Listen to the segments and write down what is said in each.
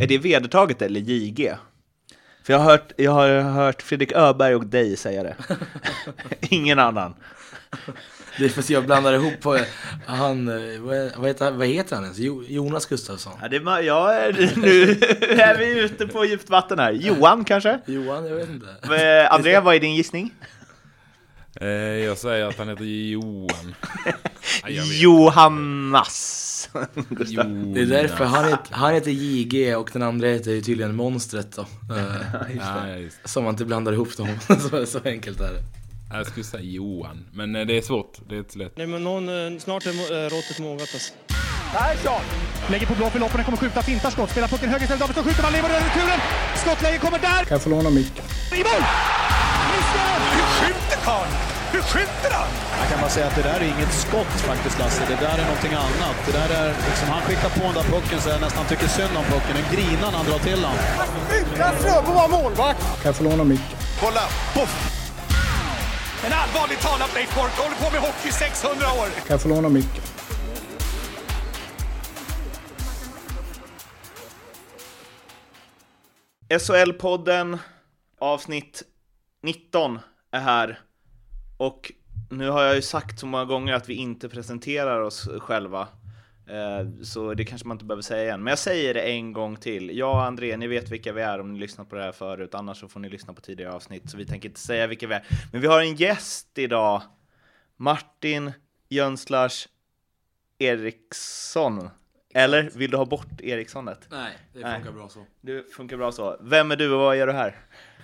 Är det vedertaget eller JG? För jag har hört, jag har hört Fredrik Öberg och dig säga det. Ingen annan. Det är för att jag blandar ihop på han, vad, heter, vad heter han ens? Jo, Jonas Gustafsson. Ja, det, är ja, nu är vi ute på djupt vatten här. Johan kanske? Johan, jag vet inte. Eh, Andrea, vad är din gissning? Eh, jag säger att han heter Johan. Ja, jag Johannas. Gustav. Det är därför han heter, han heter JG och den andra heter ju tydligen Monstret då. Eh, Ja, just det. Som man inte blandar ihop dem. så, så enkelt är det. Jag skulle säga Johan, men eh, det är svårt. Det är inte så lätt. Nej, men någon, eh, snart är råttet mogat alltså. Persson! Lägger på blå för loppen, kommer skjuta, fintar skott, spelar pucken höger istället, Davidsson skjuter, man lever över returen! Skottläge kommer där! Kan jag få låna micken? I mål! Missar! Hur skjuter karln? Hur skjuter han? Jag kan bara säga att det där är inget skott faktiskt Lasse, det där är någonting annat. Det där är, liksom, han skickar på den där pucken så jag nästan tycker synd om pucken. Den grinar när han drar till den. Utan Fröbo var målvakt! Kan jag få låna micken? Kolla! Poff! En allvarligt talat Leif Boork, håller på med hockey i 600 år! Kan jag få låna micken? SHL-podden avsnitt 19 är här. Och nu har jag ju sagt så många gånger att vi inte presenterar oss själva. Eh, Så det kanske man inte behöver säga igen. Men jag säger det en gång till. Jag och André, ni vet vilka vi är om ni lyssnat på det här förut. Annars så får ni lyssna på tidigare avsnitt. Så vi tänker inte säga vilka vi är. Men vi har en gäst idag. Martin Jönslars Eriksson. Eller vill du ha bort Erikssonet? Nej, det Nej. funkar bra så. Det funkar bra så. Vem är du och vad gör du här?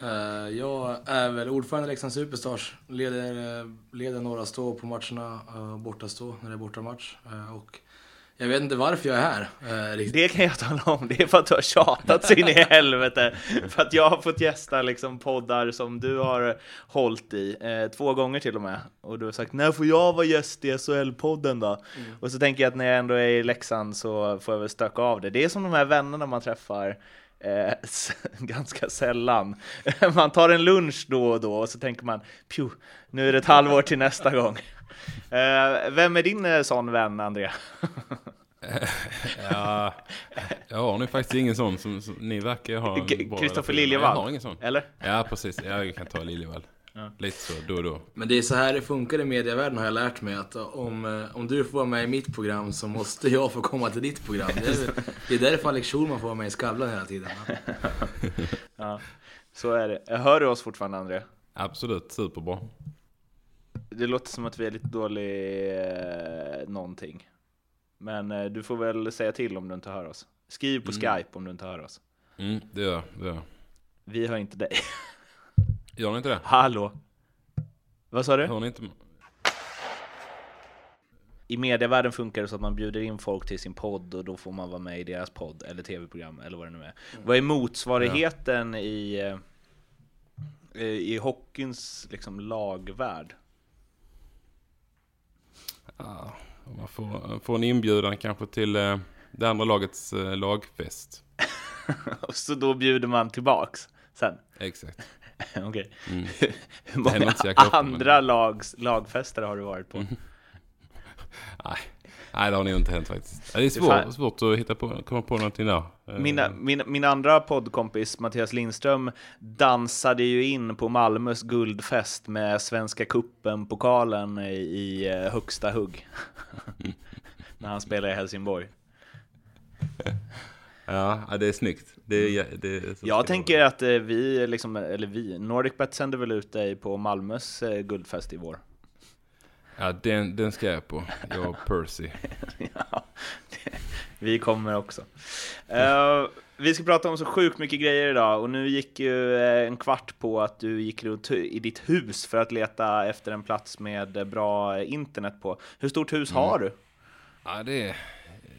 Eh, jag är väl ordförande i Leksands Superstars. Leder, eh, leder några stå på matcherna, uh, borta stå när det är bortamatch. Och jag vet inte varför jag är här. eh. Det kan jag tala om, det är för att du har tjatat så in i helvete. För att jag har fått gästa liksom poddar som du har hållit i, eh, två gånger till och med. Och du har sagt, när får jag vara gäst i SHL-podden då? Och så tänker jag att när jag ändå är i Leksand så får jag väl stöka av det. Det är som de här vännerna man träffar eh, ganska sällan. Man tar en lunch då och då och så tänker man, pju, nu är det ett halvår till nästa gång. Eh, vem är din eh, sån vän, André? Ja, jag har nu faktiskt ingen sån som, som ni verkar ha. Kristoffer. Liljevall? Jag har ingen sån. Eller? Ja, precis. Ja, jag kan ta Liljevall. Lite så, då och då. Men det är så här det funkar i medievärlden har jag lärt mig att om, eh, om du får vara med i mitt program så måste jag få komma till ditt program. Det är, det är därför Alex Schulman får vara med i Skavlan hela tiden. Ja, så är det. Hör du oss fortfarande, André? Absolut, superbra. Det låter som att vi är lite dålig eh, någonting. Men eh, du får väl säga till om du inte hör oss. Skriv på Skype om du inte hör oss. Mm, det gör jag. Vi hör inte dig. Gör ni inte det? Hallå? Vad sa du? Hör ni inte? I medievärlden funkar det så att man bjuder in folk till sin podd och då får man vara med i deras podd eller tv-program eller vad det nu är. Vad är motsvarigheten i, eh, i hockeyns liksom lagvärld? Ja, man får, får en inbjudan kanske till eh, det andra lagets eh, lagfest. Och så då bjuder man tillbaks sen? Exakt. Okej. Mm. Hur många ofta, men- andra lags, lagfester har du varit på? Nej. Nej, det har nog inte hänt faktiskt. Det är svårt, svårt att hitta på, komma på någonting där. Eh, Mina, min, min andra poddkompis Mattias Lindström dansade ju in på Malmös guldfest med Svenska Cupen-pokalen i, i eh, högsta hugg. När han spelade i Helsingborg. Ja, ja, det är snyggt. Det är, det är, Jag tänker att eh, vi, liksom, eller vi, NordicBet sänder väl ut dig på Malmös eh, guldfest i vår. vara. Ja, den, den ska jag på. Jag och Percy. Ja, det- vi kommer också. Eh, vi ska prata om så sjukt mycket grejer idag och nu gick ju en kvart på att du gick runt i ditt hus för att leta efter en plats med bra internet på. Hur stort hus har du? Ja, det är...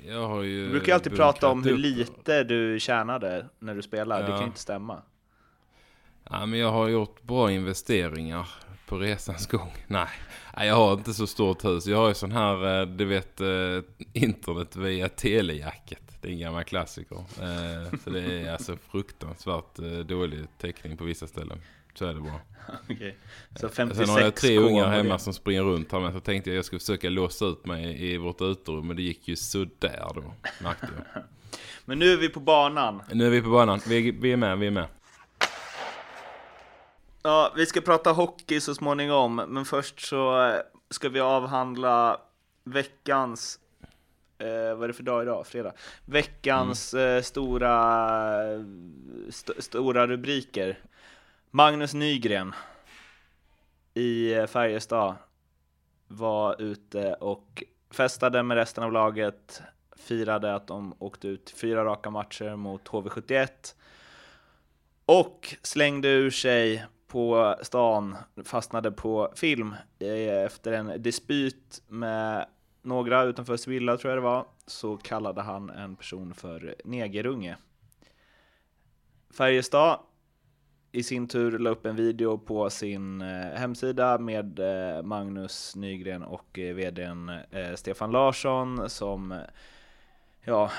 Jag har ju... Du brukar ju alltid prata om hur lite du tjänade när du spelar. Det kan ju Ja. inte stämma. Ja, men jag har gjort bra investeringar på resans gång. Nej, jag har inte så stort hus. Jag har ju sån här, eh, du vet, eh, internet via telejacket. Det är en gammal klassiker. Eh, Så det är alltså fruktansvärt dålig täckning på vissa ställen. Så är det bara. Okej. Så 56 Sen har jag tre ungar det. hemma som springer runt här med. Så tänkte jag jag skulle försöka låsa ut mig i vårt uterum. Men det gick ju sådär då, märkte jag. Men nu är vi på banan. Nu är vi på banan. Vi, vi är med, vi är med. Ja, vi ska prata hockey så småningom, men först så eh, ska vi avhandla veckans, eh, vad är det för dag idag? Fredag? Veckans eh, stora, st stora rubriker. Magnus Nygren i Färjestad var ute och festade med resten av laget, firade att de åkte ut fyra raka matcher mot HV71 och slängde ur sig på stan, fastnade på film eh, efter en dispyt med några utanför Sevilla tror jag det var, så kallade han en person för negerunge. Färjestad i sin tur la upp en video på sin eh, hemsida med eh, Magnus Nygren och eh, vdn eh, Stefan Larsson som Ja,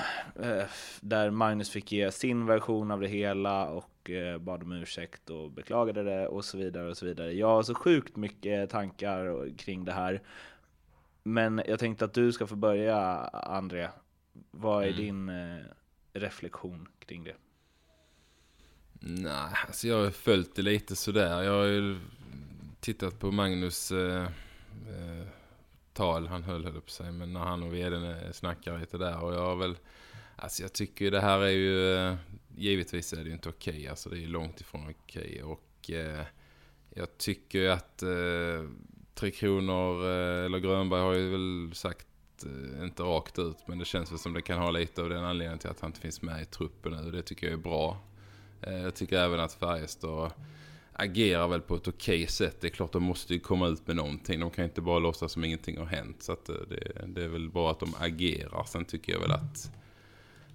där Magnus fick ge sin version av det hela och bad om ursäkt och beklagade det och så vidare och så vidare. Jag har så sjukt mycket tankar kring det här. Men jag tänkte att du ska få börja, André. Vad är Mm. din reflektion kring det? Nej, alltså jag har följt det lite sådär. Jag har ju tittat på Magnus eh, eh, tal han höll, höll på sig, men när han och vdn eh, snackar lite där. Och jag har väl, alltså jag tycker ju det här är ju, eh, givetvis är det ju inte okej. Alltså det är ju långt ifrån okej. Och eh, jag tycker ju att eh, Tre Kronor, eh, eller Grönberg har ju väl sagt eh, inte rakt ut, men det känns väl som det kan ha lite av den anledningen till att han inte finns med i truppen nu. Det tycker jag är bra. Eh, jag tycker även att Färjestad agerar väl på ett okej sätt. Det är klart de måste ju komma ut med någonting. De kan inte bara låtsas som ingenting har hänt. Så att eh, det, det är väl bra att de agerar. Sen tycker jag väl att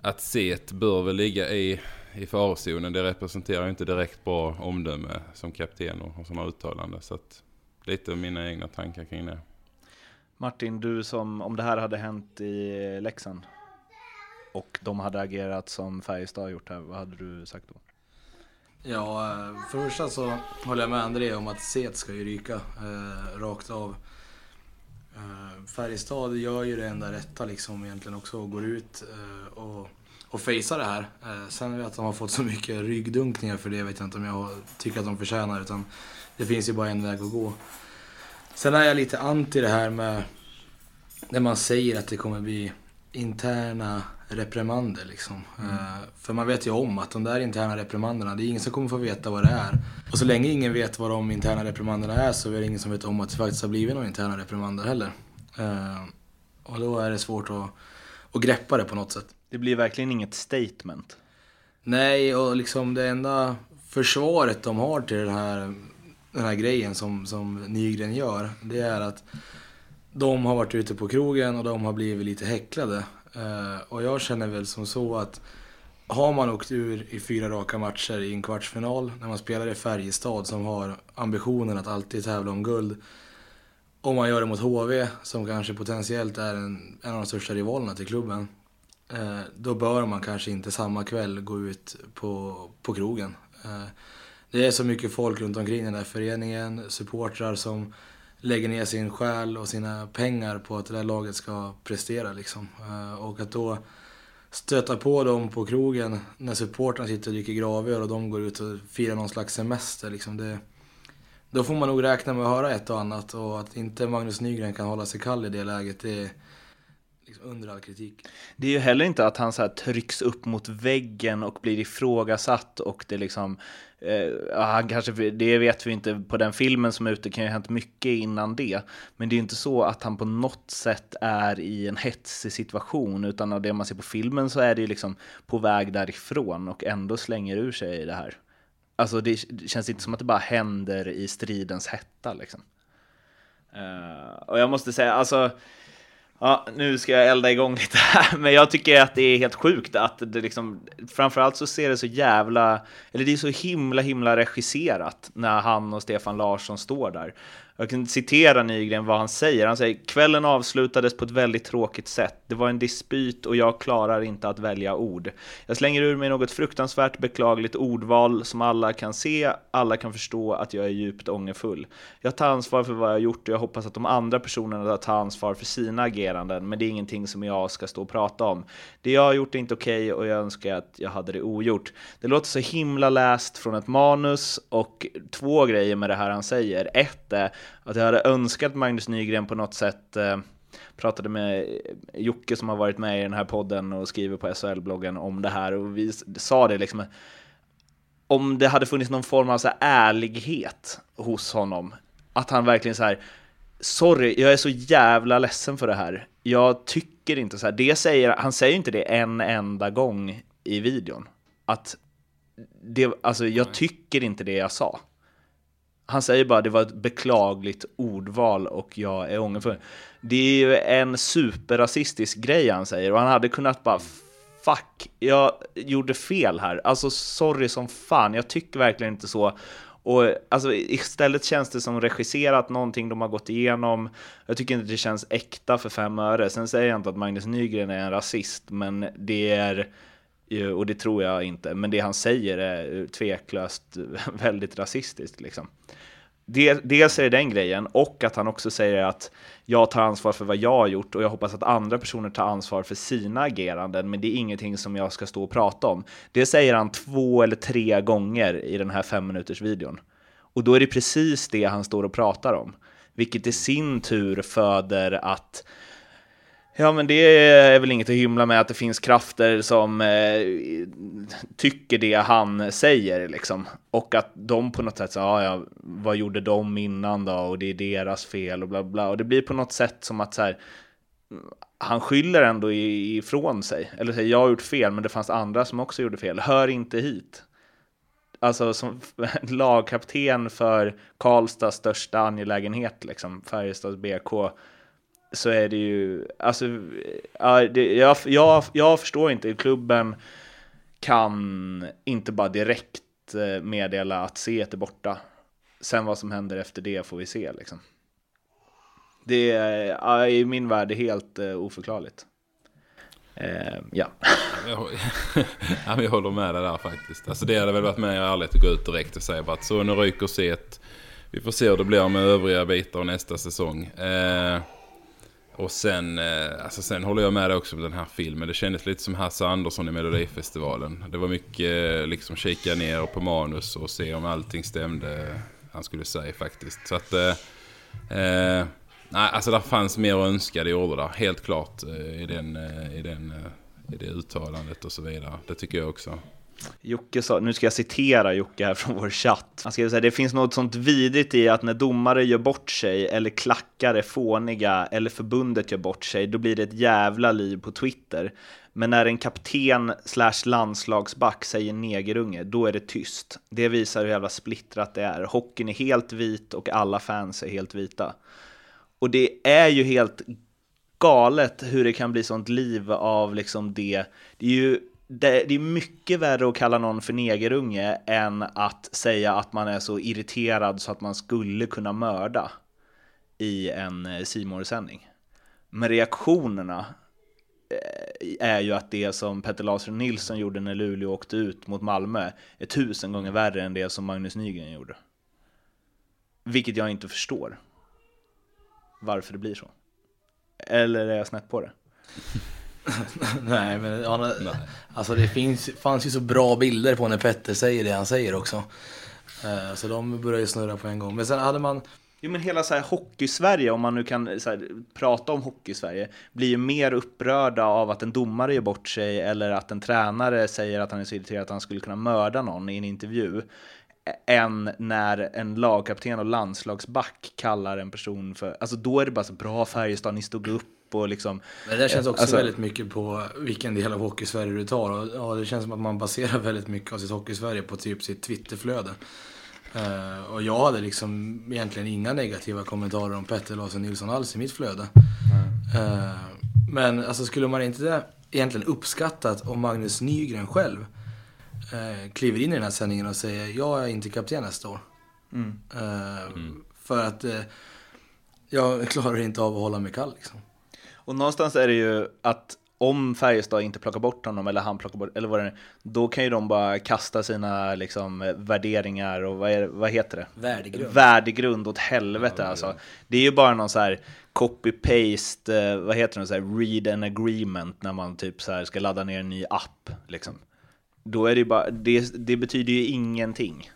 att set bör väl ligga i, i farozonen. Det representerar ju inte direkt bra omdöme som kapten och, och sådana uttalanden. Så att lite av mina egna tankar kring det. Martin, du som, om det här hade hänt i Leksand och de hade agerat som Färjestad har gjort här, vad hade du sagt då? Ja, eh, för det första så håller jag med André om att Set ska ju ryka eh, rakt av. Eh, Färjestad gör ju det enda rätta liksom egentligen också och går ut eh, och, och facear det här. Eh, sen att de har fått så mycket ryggdunkningar för det vet jag inte om jag tycker att de förtjänar utan det finns ju bara en väg att gå. Sen är jag lite anti det här med när man säger att det kommer bli interna reprimander liksom. Eh, för man vet ju om att de där interna reprimanderna, det är ingen som kommer få veta vad det är. Och så länge ingen vet vad de interna reprimanderna är så är det ingen som vet om att det faktiskt har blivit några interna reprimander heller. Eh, och då är det svårt att, att greppa det på något sätt. Det blir verkligen inget statement. Nej, och liksom det enda försvaret de har till den här, den här grejen som, som Nygren gör, det är att de har varit ute på krogen och de har blivit lite häcklade. Eh, och jag känner väl som så att har man åkt ur i fyra raka matcher i en kvartsfinal, när man spelar i Färjestad som har ambitionen att alltid tävla om guld, om man gör det mot HV, som kanske potentiellt är en, en av de största rivalerna till klubben, eh, då bör man kanske inte samma kväll gå ut på, på krogen. Eh, det är så mycket folk runt omkring den där föreningen, supportrar som lägger ner sin själ och sina pengar på att det där laget ska prestera. Liksom. Eh, och att då stöta på dem på krogen när supportrarna sitter och dricker gravöl och de går ut och firar någon slags semester. Liksom det, då får man nog räkna med att höra ett och annat och att inte Magnus Nygren kan hålla sig kall i det läget, det liksom under all kritik. Det är ju heller inte att han så här trycks upp mot väggen och blir ifrågasatt och det liksom, eh, han kanske, det vet vi inte på den filmen som är ute, kan ju ha hänt mycket innan det. Men det är ju inte så att han på något sätt är i en hetsig situation, utan av det man ser på filmen så är det ju liksom på väg därifrån och ändå slänger ur sig det här. Alltså det, det känns inte som att det bara händer i stridens hetta liksom. Eh, och jag måste säga, alltså, Ja, nu ska jag elda igång lite här, men jag tycker att det är helt sjukt att det liksom, framförallt så ser det så jävla, eller det är så himla himla regisserat när han och Stefan Larsson står där. Jag kan citera Nygren vad han säger. Han säger kvällen avslutades på ett väldigt tråkigt sätt. Det var en dispyt och jag klarar inte att välja ord. Jag slänger ur mig något fruktansvärt beklagligt ordval som alla kan se, alla kan förstå att jag är djupt ångerfull. Jag tar ansvar för vad jag gjort och jag hoppas att de andra personerna tar ansvar för sina ageranden, men det är ingenting som jag ska stå och prata om. Det jag har gjort är inte okej och jag önskar att jag hade det ogjort. Det låter så himla läst från ett manus och två grejer med det här han säger. Ett är att jag hade önskat Magnus Nygren på något sätt eh, pratade med Jocke som har varit med i den här podden och skriver på SHL-bloggen om det här och vi sa det liksom om det hade funnits någon form av så ärlighet hos honom att han verkligen så här sorry, jag är så jävla ledsen för det här. Jag tycker inte så här. Det säger, han säger inte det en enda gång i videon. Att det, alltså jag tycker inte det jag sa. Han säger bara det var ett beklagligt ordval och jag är ångerfull. Det är ju en superrasistisk grej han säger och han hade kunnat bara fuck, jag gjorde fel här. Alltså sorry som fan, jag tycker verkligen inte så. Och alltså, istället känns det som regisserat, någonting de har gått igenom. Jag tycker inte det känns äkta för fem öre. Sen säger jag inte att Magnus Nygren är en rasist, men det är Eh, och det tror jag inte, men det han säger är eh, tveklöst väldigt rasistiskt. Liksom. Dels är det den grejen, och att han också säger att jag tar ansvar för vad jag har gjort och jag hoppas att andra personer tar ansvar för sina ageranden, men det är ingenting som jag ska stå och prata om. Det säger han två eller tre gånger i den här fem minuters videon. Och då är det precis det han står och pratar om, vilket i sin tur föder att Ja, men det är väl inget att hymla med att det finns krafter som eh, tycker det han säger liksom. Och att de på något sätt säger, ja, ah, ja, vad gjorde de innan då? Och det är deras fel och bla bla. Och det blir på något sätt som att så här, han skyller ändå ifrån sig. Eller säger, jag har gjort fel, men det fanns andra som också gjorde fel. Hör inte hit. Alltså som lagkapten för Karlstads största angelägenhet, liksom, Färjestads BK så är det ju, alltså, ja, det, jag, jag, jag förstår inte, klubben kan inte bara direkt eh, meddela att C är borta. Sen vad som händer efter det får vi se liksom. Det är i min värld helt uh, oförklarligt. Uh, ja. ja, jag håller med dig där faktiskt. Alltså det hade väl varit mer ärligt att gå ut direkt och säga bara att så nu ryker C. Vi får se hur det blir med övriga bitar nästa säsong. Uh, och sen, eh, alltså sen håller jag med dig också om den här filmen. Det kändes lite som Hasse Andersson i Melodifestivalen. Det var mycket eh, liksom kika ner på manus och se om allting stämde. Han skulle säga faktiskt. Så att... Eh, eh nej, alltså där fanns mer att önska, det gjorde där. Helt klart i, den, i, den, i det uttalandet och så vidare. Det tycker jag också. Jocke sa, nu ska jag citera Jocke här från vår chatt. Han skrev så här, det finns något sånt vidrigt i att när domare gör bort sig, eller klackar är fåniga, eller förbundet gör bort sig, då blir det ett jävla liv på Twitter. Men när en kapten slash landslagsback säger negerunge, då är det tyst. Det visar hur jävla splittrat det är. Hockeyn är helt vit och alla fans är helt vita. Och det är ju helt galet hur det kan bli sånt liv av liksom det. Det är ju det, det, är mycket värre att kalla någon för negerunge än att säga att man är så irriterad så att man skulle kunna mörda i en eh, simor sändning Men reaktionerna eh, är ju att det som Petter Larsson Nilsson gjorde när Luleå åkte ut mot Malmö är tusen gånger värre än det som Magnus Nygren gjorde. Vilket jag inte förstår. Varför det blir så. Eller är jag snett på det? Nej, men ja, Nej. alltså det finns, fanns ju så bra bilder på när Petter säger det han säger också. Uh, så de börjar ju snurra på en gång. Men sen hade man... Jo men hela så här hockey-Sverige, om man nu kan så här, prata om hockey-Sverige, blir ju mer upprörda av att en domare gör bort sig eller att en tränare säger att han är så irriterad att han skulle kunna mörda någon i en intervju än när en lagkapten och landslagsback kallar en person för, alltså då är det bara så bra Färjestad, ni stod upp och liksom... Men det känns också alltså, väldigt mycket på vilken del av Hockeysverige du tar. Och, ja, det känns som att man baserar väldigt mycket av sitt Hockeysverige på typ sitt Twitterflöde. Uh, och jag hade liksom egentligen inga negativa kommentarer om Petter Larsson Nilsson alls i mitt flöde. Mm. Uh, men alltså skulle man inte egentligen uppskattat om Magnus Nygren själv uh, kliver in i den här sändningen och säger jag är inte kapten nästa år. Mm. Mm. För att eh, jag klarar inte av att hålla mig kall liksom. Och någonstans är det ju att om Färjestad inte plockar bort honom eller han plockar bort, eller vad det är, då kan ju de bara kasta sina liksom, värderingar och vad, är, vad heter det? Värdegrund. Värdegrund åt helvete alltså. Det är ju bara någon så här copy-paste, eh, vad heter det, så här read an agreement när man typ så här ska ladda ner en ny app liksom. Då är det ju bara, det, det betyder ju ingenting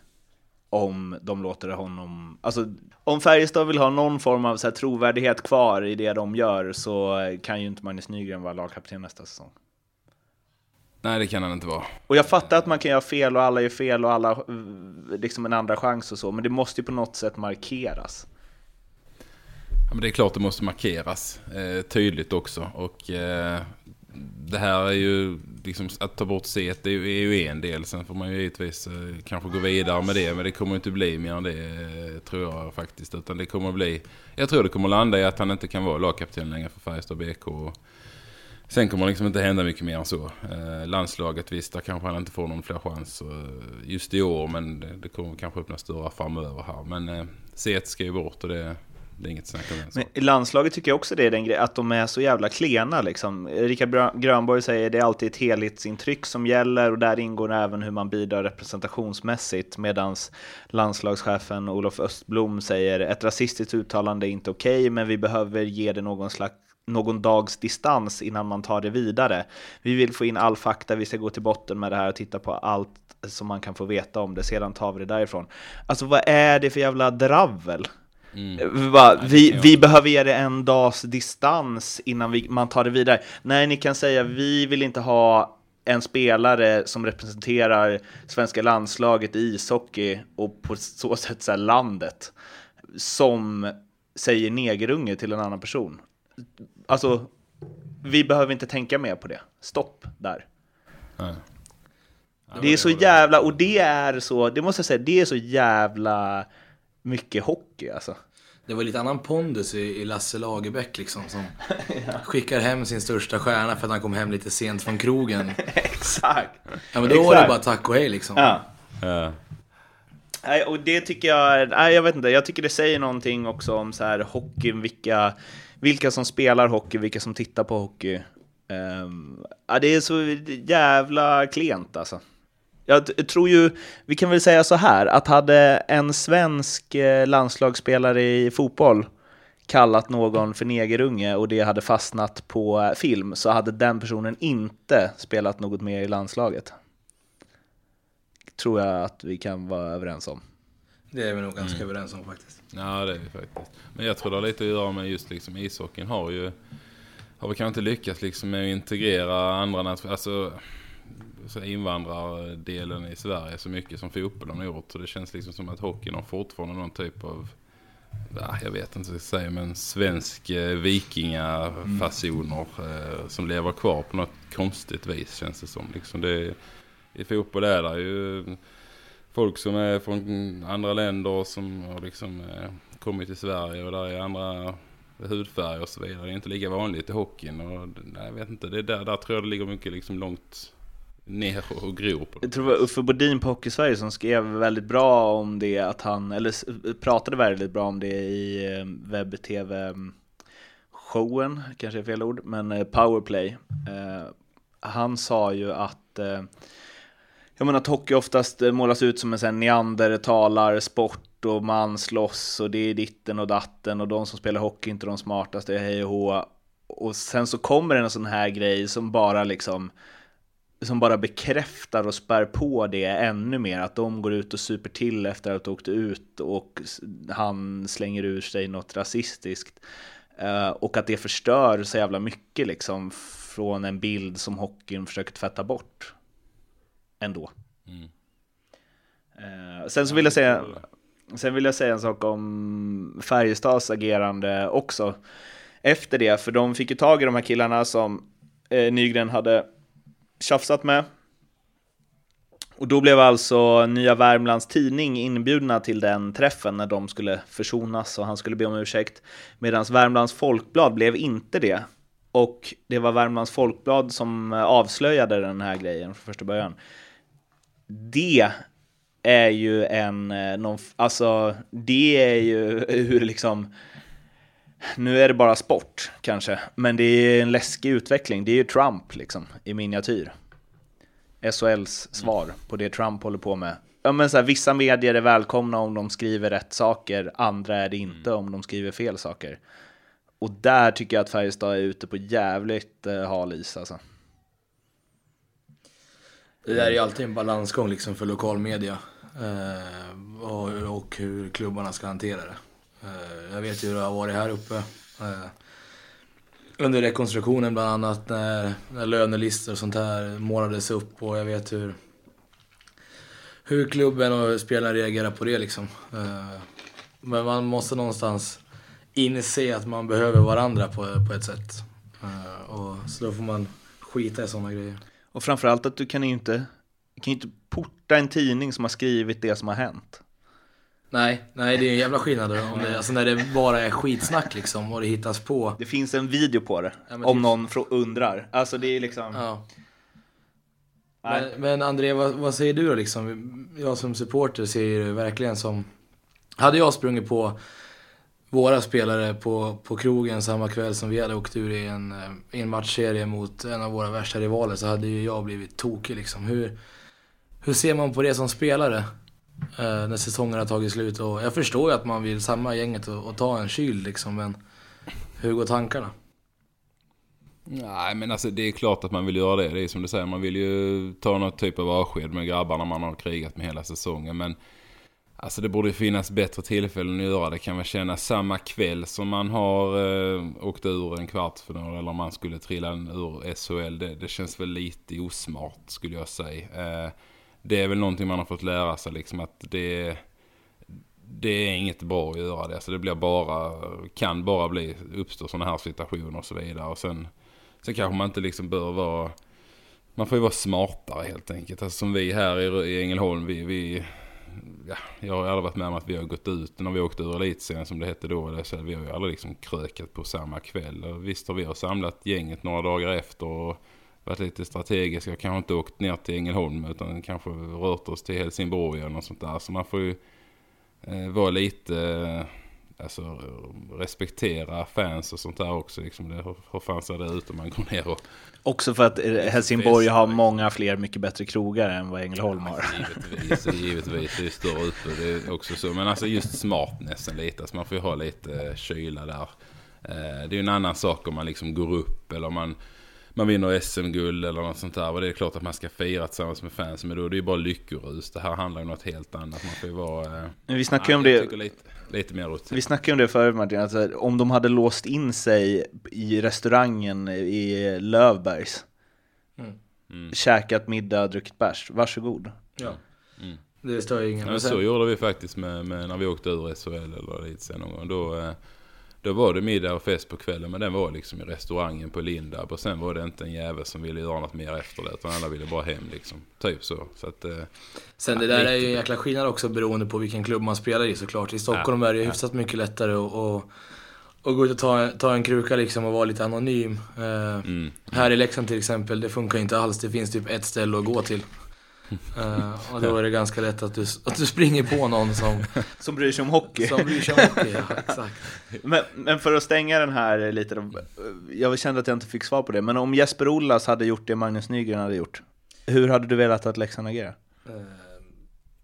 om de låter honom, alltså om Färjestad vill ha någon form av så här trovärdighet kvar i det de gör så kan ju inte Magnus Nygren vara lagkapten nästa säsong. Nej, det kan han inte vara. Och jag fattar att man kan göra fel och alla gör fel och alla liksom en andra chans och så, men det måste ju på något sätt markeras. Ja, men det är klart det måste markeras eh, tydligt också. Och eh, det här är ju, liksom, att ta bort C det är ju, är ju en del. Sen får man ju givetvis eh, kanske gå vidare med det. Men det kommer inte bli mer än det eh, tror jag faktiskt. Utan det kommer bli, jag tror det kommer landa i att han inte kan vara lagkapten längre för Färjestad BK. Och sen kommer det liksom inte hända mycket mer än så. Eh, landslaget visst, där kanske han inte får någon fler chans eh, just i år. Men det, det kommer kanske öppnas dörrar framöver här. Men eh, C ska ju bort och det det är inget snack om det. Men i landslaget tycker jag också det är den grejen, att de är så jävla klena liksom. Rickard Grönborg säger att det är alltid ett helhetsintryck som gäller och där ingår även hur man bidrar representationsmässigt medan landslagschefen Olof Östblom säger ett rasistiskt uttalande är inte okej men vi behöver ge det någon slags någon dags distans innan man tar det vidare. Vi vill få in all fakta, vi ska gå till botten med det här och titta på allt som man kan få veta om det, sedan tar vi det därifrån. Alltså vad är det för jävla dravel? Vi, bara, vi, vi behöver ge det en dags distans innan vi, man tar det vidare. Nej, ni kan säga vi vill inte ha en spelare som representerar svenska landslaget i ishockey och på så sätt så landet som säger negerunge till en annan person. Alltså, vi behöver inte tänka mer på det. Stopp där. Nej. Det är så jävla, och det är så, det måste jag säga, det är så jävla mycket hockey alltså. Det var lite annan pondus i, i Lasse Lagerbäck liksom som skickar hem sin största stjärna för att han kom hem lite sent från krogen. Exakt. Ja men då var det Exakt. bara tack och hej liksom. Ja. Ja. Nej, och det tycker jag, nej jag vet inte, jag tycker det säger någonting också om så här hockeyn, vilka, vilka som spelar hockey, vilka som tittar på hockey. Ehm, ja, det är så jävla klent alltså. Jag tror ju, vi kan väl säga så här, att hade en svensk eh, landslagsspelare i fotboll kallat någon för negerunge och det hade fastnat på eh, film så hade den personen inte spelat något mer i landslaget. Tror jag att vi kan vara överens om. Det är vi nog ganska överens om faktiskt. Ja, det är vi faktiskt. Men jag tror det har lite att göra med just liksom ishockeyn har ju... Har vi kanske inte lyckats liksom med att integrera andra nationer, alltså så invandrardelen i Sverige så mycket som fotbollen har gjort. Så det känns liksom som att hockeyn har fortfarande någon typ av, ja, jag vet inte vad jag ska säga, men svensk eh, vikingafasoner eh, som lever kvar på något konstigt vis känns det som. Liksom det, I fotboll är det ju folk som är från andra länder som har liksom eh, kommit till Sverige och där är andra hudfärger och så vidare. Det är inte lika vanligt i hockeyn och nej, jag vet inte, det är där, där tror jag det ligger mycket liksom långt ner och gror på. Jag tror det var Uffe Bodin på Hockeysverige som skrev väldigt bra om det, att han, eller pratade väldigt bra om det i eh, webb-tv-showen, kanske är fel ord, men eh, powerplay. Eh, han sa ju att jag menar att hockey oftast målas ut som en sån neandertalarsport och man slåss och det är ditten och datten och de som spelar hockey är inte de smartaste, hej och hå. Och sen så kommer en sån här grej som bara liksom som bara bekräftar och spär på det ännu mer, att de går ut och super till efter att ha åkt ut och han slänger ur sig något rasistiskt. Eh, och att det förstör så jävla mycket liksom från en bild som hockeyn försöker tvätta bort. Ändå. Eh, sen så vill jag säga, sen vill jag säga en sak om Färjestads agerande också. Efter det, för de fick ju tag i de här killarna som eh, Nygren hade tjafsat med. Och då blev alltså Nya Värmlands Tidning inbjudna till den träffen när de skulle försonas och han skulle be om ursäkt. Medan Värmlands Folkblad blev inte det. Och det var Värmlands Folkblad som avslöjade den här grejen från första början. Det är ju en, eh, någon, alltså det är ju hur liksom, nu är det bara sport kanske, men det är en läskig utveckling. Det är ju Trump liksom i miniatyr. SHLs svar på det Trump håller på med. Ja, men så här, vissa medier är välkomna om de skriver rätt saker, andra är det inte om de skriver fel saker. Och där tycker jag att Färjestad är ute på jävligt eh, hal is alltså. Det där är ju alltid en balansgång liksom för lokalmedia. Eh, och, och hur klubbarna ska hantera det. Eh, jag vet ju hur det har varit här uppe. Eh, under rekonstruktionen bland annat när, när lönelistor och sånt här målades upp och jag vet hur, hur klubben och spelarna reagerar på det liksom. Eh, men man måste någonstans inse att man behöver varandra på, på ett sätt. Och, så då får man skita i sådana grejer. Och framförallt att du kan ju inte, du kan ju inte porta en tidning som har skrivit det som har hänt. Nej, nej det är en jävla skillnad om det, alltså när det bara är skitsnack liksom och det hittas på. Det finns en video på det, Ja, om typ- någon undrar. Alltså det är liksom... Ja. Men, men André, vad, vad säger du då liksom? Jag som supporter ser ju det verkligen som... Hade jag sprungit på våra spelare på, på krogen samma kväll som vi hade åkt ur i en, eh, i en matchserie mot en av våra värsta rivaler så hade ju jag blivit tokig liksom. Hur, hur ser man på det som spelare? Eh, när säsongen har tagit slut och jag förstår ju att man vill samma gänget och, och ta en kyl liksom men hur går tankarna? Nej men alltså det är klart att man vill göra det. Det är som du säger, man vill ju ta något typ av avsked med grabbarna man har krigat med hela säsongen. Men alltså det borde ju finnas bättre tillfällen att göra det. Kan man känna samma kväll som man har eh, åkt ur en kvartsfinal eller om man skulle trilla ur SHL. Det, det känns väl lite osmart skulle jag säga. Eh, det är väl någonting man har fått lära sig liksom att det det är inget bra att göra det. Så det blir bara, kan bara bli, uppstå sådana här situationer och så vidare. Och sen, sen kanske man inte liksom bör vara, man får ju vara smartare helt enkelt. Alltså som vi här i, i Ängelholm, vi, vi ja, jag har aldrig varit med om att vi har gått ut när vi åkte ur elitserien som det hette då. Så vi har ju aldrig liksom krökat på samma kväll. Och visst har vi har samlat gänget några dagar efter och varit lite strategiska. och Kanske inte åkt ner till Ängelholm utan kanske rört oss till Helsingborg eller något sånt där. Så man får ju eh, vara lite, eh, alltså respektera fans och sånt där också. Liksom det, hur, hur fan ser det ut om man går ner och... Också för att eh, Helsingborg har många fler, mycket bättre krogar än vad Ängelholm har. Givetvis, givetvis. Det är större utbud. Det är också så. Men alltså just smartnessen lite. Alltså man får ju ha lite eh, kyla där. Eh, Det är ju en annan sak om man liksom går upp eller om man, man vinner SM-guld eller något sånt där. Och det är klart att man ska fira tillsammans med fans. Men då är det ju bara lyckorus. Det här handlar ju om något helt annat. Man får ju vara... eh, Men vi snackade ju om jag det, tycker Lite, lite mer åt... vi snackade om det förut Martin, alltså, om de hade låst in sig i restaurangen i Lövbergs, Mm. käkat middag, druckit bärs, varsågod. Ja. Mm. Det stör ju ingen. Ja, så gjorde vi faktiskt med, med när vi åkte ur SHL eller lite sen någon gång. Då, eh, då var det middag och fest på kvällen men den var liksom i restaurangen på Lindab och sen var det inte en jävel som ville göra något mer efter det utan alla ville bara hem liksom. Typ så. så att, eh, Sen det där är ju en jäkla skillnad också beroende på vilken klubb man spelar i såklart. I Stockholm är det ju hyfsat mycket lättare att, att, att gå ut och ta, ta en kruka liksom och vara lite anonym. Eh, mm. Här i Leksand till exempel, det funkar inte alls. Det finns typ ett ställe att gå till. Eh, och då är det ganska lätt att du, att du springer på någon som, Som bryr sig om hockey. som bryr sig om hockey. Ja, exakt. Men, men för att stänga den här lite, jag kände att jag inte fick svar på det, men om Jesper Ollas hade gjort det Magnus Nygren hade gjort, hur hade du velat att Leksand agerar?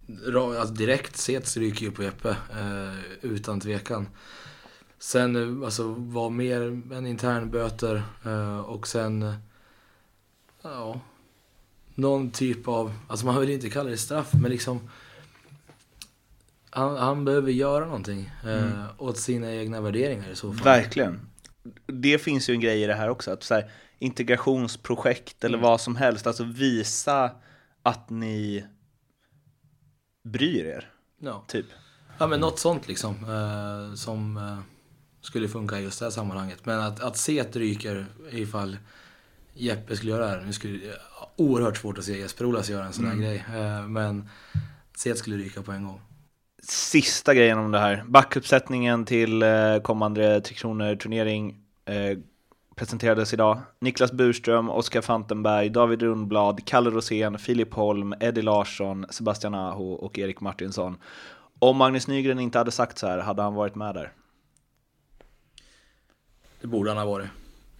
Ra- Alltså direkt sett stryker ju på Jeppe, eh, utan tvekan. Sen eh, alltså var mer än internböter eh, och sen, ja, någon typ av, alltså man vill inte kalla det straff, men liksom han, han behöver göra någonting eh, åt sina egna värderingar i så fall. Verkligen. Det finns ju en grej i det här också, att så här, integrationsprojekt eller vad som helst, alltså visa att ni bryr er, Ja. typ. Ja men något sånt liksom. Eh, som eh, skulle funka i just det här sammanhanget. Men att, att se att det ryker ifall Jeppe skulle göra det här. Nu skulle oerhört svårt att se Jesper Olas göra en sån här grej. Eh, men det skulle ryka på en gång. Sista grejen om det här, backuppsättningen till eh, kommande Tre Kronor-turnering eh, presenterades idag. Niklas Burström, Oskar Fantenberg, David Rundblad, Kalle Rosén, Filip Holm, Eddie Larsson, Sebastian Aho och Erik Martinsson. Om Magnus Nygren inte hade sagt så här, hade han varit med där? Det borde han ha varit,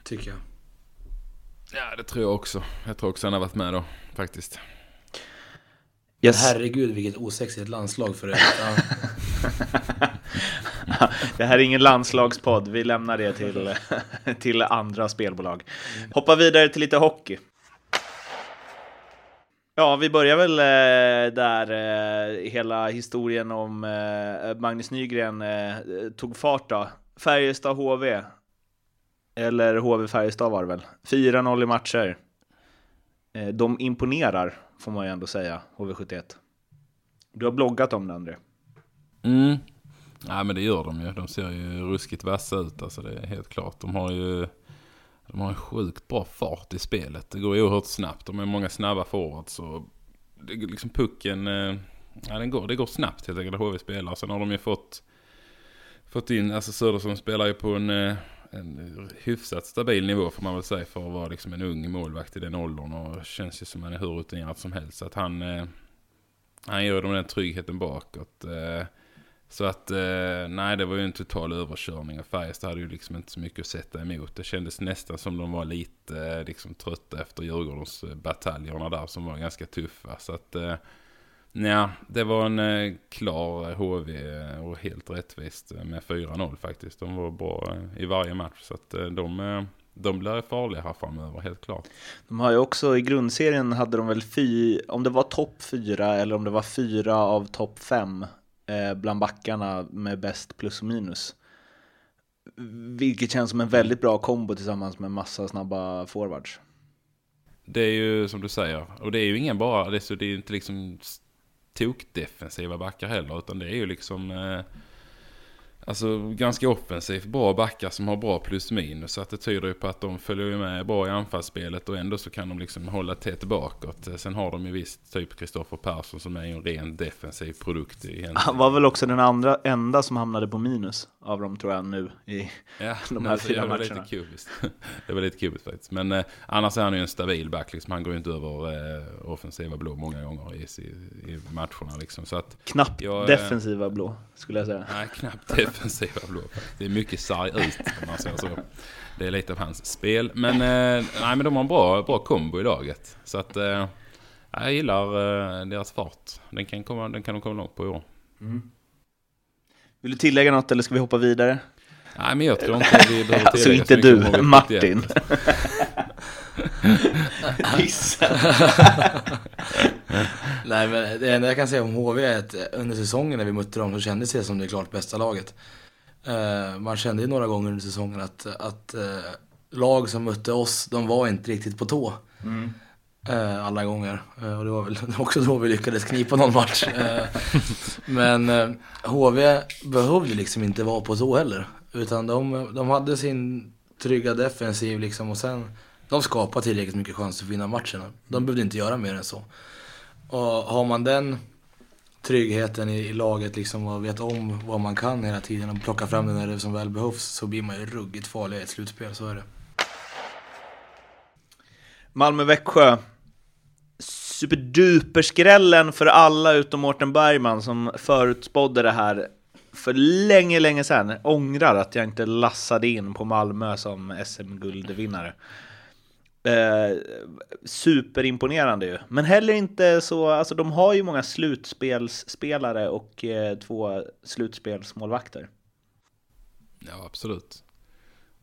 tycker jag. Ja, det tror jag också. Jag tror också han har varit med då, faktiskt. Yes. Herregud vilket osexigt landslag för övrigt. Ja. det här är ingen landslagspodd, vi lämnar det till, till andra spelbolag. Hoppa vidare till lite hockey. Ja, vi börjar väl eh, där eh, hela historien om eh, Magnus Nygren tog fart då. Färjestad HV. Eller HV Färjestad var det väl. 4-0 i matcher. Eh, de imponerar, får man ju ändå säga, HV71. Du har bloggat om det, André. Mm. Ja men det gör de ju. De ser ju ruskigt vassa ut. Alltså det är helt klart. De har ju de har en sjukt bra fart i spelet. Det går oerhört snabbt. De är många snabba forwards. Så det, liksom pucken, eh, ja, den går, det går snabbt helt enkelt HV spelar. Sen har de ju fått, fått in, alltså Söderström spelar ju på en, eh, en hyfsat stabil nivå får man väl säga för att vara liksom en ung målvakt i den åldern. Och känns ju som han är hur rutinerad som helst. Så att han, eh, han gör dem den tryggheten bakåt. Eh, så att, eh, nej det var ju en total överkörning och Färjestad hade ju liksom inte så mycket att sätta emot. Det kändes nästan som de var lite eh, liksom trötta efter Djurgårdens eh, bataljerna där som var ganska tuffa. Så att, ja, det var en eh, klar HV och helt rättvist med 4-0 faktiskt. De var bra i varje match så att de de blir farliga här framöver, helt klart. De har ju också i grundserien hade de väl fy, om det var topp fyra eller om det var fyra av topp fem eh, bland backarna med bäst plus och minus. Vilket känns som en väldigt bra kombo tillsammans med massa snabba forwards. Det är ju som du säger, och det är ju ingen bara, det är, så det är inte liksom tokdefensiva backar heller, utan det är ju liksom eh, Alltså ganska offensivt bra backar som har bra plus minus. Så att det tyder ju på att de följer med bra i anfallsspelet och ändå så kan de liksom hålla tätt bakåt. Sen har de ju visst typ Kristoffer Persson som är en ren defensiv produkt. Egentligen. Han var väl också den andra, enda som hamnade på minus av dem tror jag nu i ja, de här fyra matcherna. Lite kubiskt. det var lite kubiskt faktiskt. Men eh, annars är han ju en stabil back. Liksom. Han går ju inte över eh, offensiva blå många gånger i, i, i matcherna. Liksom. Så att knappt jag, eh, defensiva blå skulle jag säga. Nej, knappt defensiva blå. Det är mycket sarg ut om man säger så. Det är lite av hans spel. Men, eh, nej, men de har en bra, bra kombo i laget. Så att eh, jag gillar eh, deras fart. Den kan, komma, den kan de komma långt på i år. Mm. Vill du tillägga något eller ska vi hoppa vidare? Nej, men jag tror inte vi behöver alltså, tillägga Alltså inte du, Martin. Nej men det enda jag kan säga om HV är att under säsongen när vi mötte dem så kändes det som det klart bästa laget. Uh, man kände ju några gånger under säsongen att, att uh, lag som mötte oss, de var inte riktigt på tå. Mm. Uh, alla gånger. och det var väl också då vi lyckades knipa någon match. men HV behövde liksom inte vara på tå heller. Utan de, de hade sin trygga defensiv liksom och sen de skapade tillräckligt mycket chanser för att vinna matcherna. De behövde inte göra mer än så. Och har man den tryggheten i, i laget liksom och vet om vad man kan hela tiden och plocka fram det när det som väl behövs så blir man ju ruggigt farlig i ett slutspel, så är det. Malmö-Växjö. Superduperskrällen för alla utom Mårten Bergman som förutspådde det här för länge, länge sedan. Ångrar att jag inte lassade in på Malmö som SM-guldvinnare. Eh, superimponerande ju. Men heller inte så, alltså de har ju många slutspelsspelare och eh, två slutspelsmålvakter. Ja, absolut.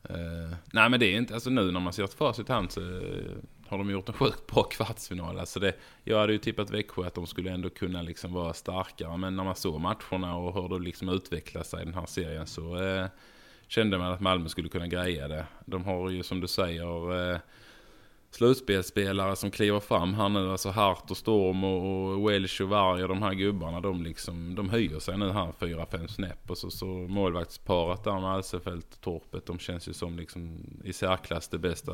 Eh, nej men det är inte, alltså nu när man ser ett facit hand så eh, har de gjort en sjukt bra kvartsfinal. Alltså det, jag hade ju tippat Växjö att de skulle ändå kunna liksom vara starkare. Men när man såg matcherna och hur det liksom utveckla sig i den här serien så eh, kände man att Malmö skulle kunna greja det. De har ju som du säger eh, slutspelsspelare som kliver fram här nu. Alltså Hart och Storm och, och Welsh och Varg och de här gubbarna. De, liksom, de höjer sig nu här fyra, fem snäpp. Och så, så målvaktsparet där med Alsefelt och Torpet. De känns ju som liksom i särklass det bästa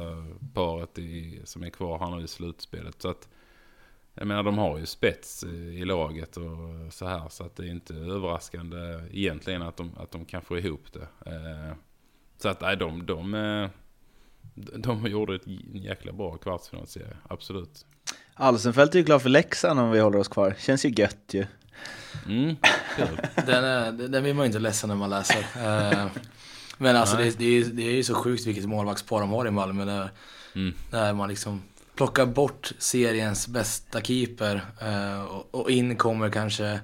paret i, som är kvar här nu i slutspelet. Så att jag menar de har ju spets i laget och så här. Så att det är inte överraskande egentligen att de, att de kan få ihop det. Eh, så att nej, de, de, eh, de gjorde ett jäkla bra kvartsfinalserie, absolut. Alsenfelt är ju klar för Leksand om vi håller oss kvar. Känns ju gött ju. Mm. Den, är, den blir man ju inte ledsen när man läser. Eh, Men alltså det, det, är, det är ju så sjukt vilket målvaktspar de har i Malmö. Där, Mm. där man liksom plockar bort seriens bästa keeper eh, och, och in kommer kanske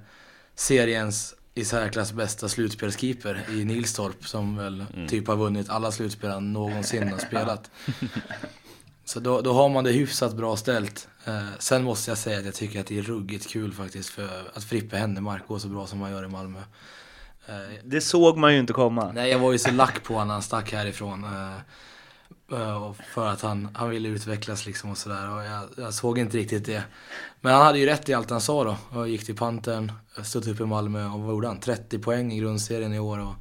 seriens i särklass bästa slutspelskeeper i Nilstorp som väl typ har vunnit alla slutspel han någonsin har spelat. Så då, då har man det hyfsat bra ställt. Eh, sen måste jag säga att jag tycker att det är ruggigt kul faktiskt för att Frippe Händemark går så bra som han gör i Malmö. Eh, Det såg man ju inte komma. Nej, jag var ju så lack på honom när han stack härifrån. eh, eh, För att han, han ville utvecklas liksom och sådär. Och jag, jag såg inte riktigt det. Men han hade ju rätt i allt han sa då. Och gick till Pantern, stod upp i Malmö och vad gjorde han? 30 poäng i grundserien i år. Och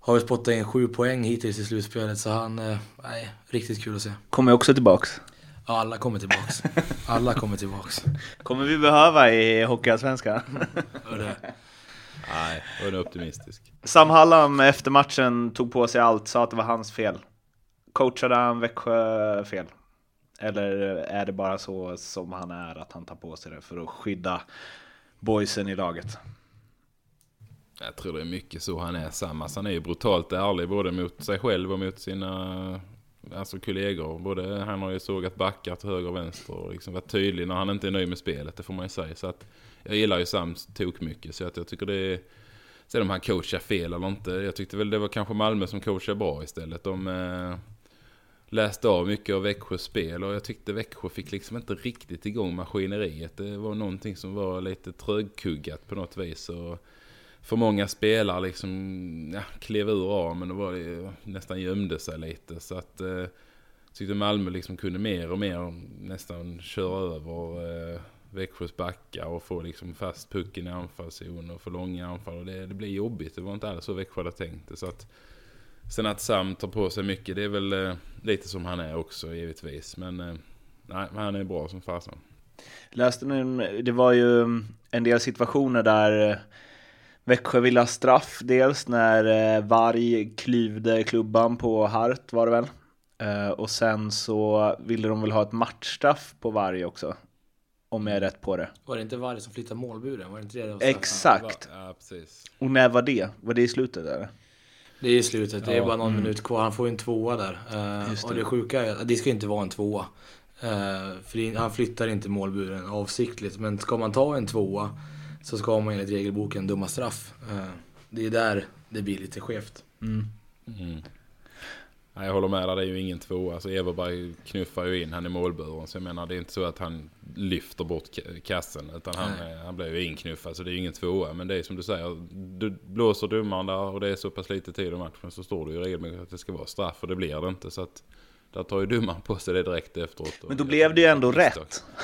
har väl spottat in 7 poäng hittills i slutspelet. Så han, eh, nej, riktigt kul att se. Kommer också tillbaks. Ja, alla kommer tillbaks. Alla kommer tillbaks. Kommer vi behöva i Hockeyallsvenskan. Nej, jag är optimistisk. Sam Hallam efter matchen tog på sig allt, sa att det var hans fel. Coachade han Växjö fel? Eller är det bara så som han är, att han tar på sig det för att skydda boysen i laget? Jag tror det är mycket så han är Sam. Han är ju brutalt ärlig både mot sig själv och mot sina alltså, kollegor. Både, han har ju sågat backar till höger och vänster och liksom varit tydlig när han inte är nöjd med spelet, det får man ju säga. Så att, jag gillar ju Sam tok mycket så att jag tycker det är... Sen om han coachar fel eller inte. Jag tyckte väl det var kanske Malmö som coachade bra istället. De eh, läste av mycket av Växjös spel och jag tyckte Växjö fick liksom inte riktigt igång maskineriet. Det var någonting som var lite trögkuggat på något vis. Och för många spelare liksom ja, klev ur ramen och var det, nästan gömde sig lite. Så att eh, tyckte Malmö liksom kunde mer och mer nästan köra över eh, Växjös backar och få liksom fast pucken i anfallszon och få långa anfall. Och det, det blir jobbigt. Det var inte alls så Växjö hade tänkt det. Så att, sen att Sam tar på sig mycket, det är väl eh, lite som han är också givetvis. Men eh, nej, men han är bra som fasen. Läste nu, det var ju en del situationer där eh, Växjö ville ha straff, dels när Varg klyvde klubban på Hart var det väl. Och sen så ville de väl ha ett matchstraff på Varg också. Om jag är rätt på det. var det inte Varg som flyttade målburen? Var det inte det? det var Exakt! Ja, precis. Och när var det? Var det i slutet eller? Det är i slutet, det är Ja, bara någon minut kvar. Han får ju en tvåa där. Eh, Just och det. det sjuka är att det ska inte vara en tvåa. Eh, för det- han flyttar inte målburen avsiktligt. Men ska man ta en tvåa så ska man enligt regelboken döma straff. Eh, det är där det blir lite skevt. Mm. Nej, jag håller med det är ju ingen tvåa. Alltså Everberg knuffar ju in han i målburen. Så jag menar, det är inte så att han lyfter bort ka- kassen. Utan han, eh, han blir ju inknuffad, så det är ju ingen tvåa. Men det är som du säger, du blåser domaren där och det är så pass lite tid i matchen. Så står det ju regelmässigt att det ska vara straff och det blir det inte. Så att där tar ju domaren på sig det direkt efteråt. Men då blev det ju ändå rätt.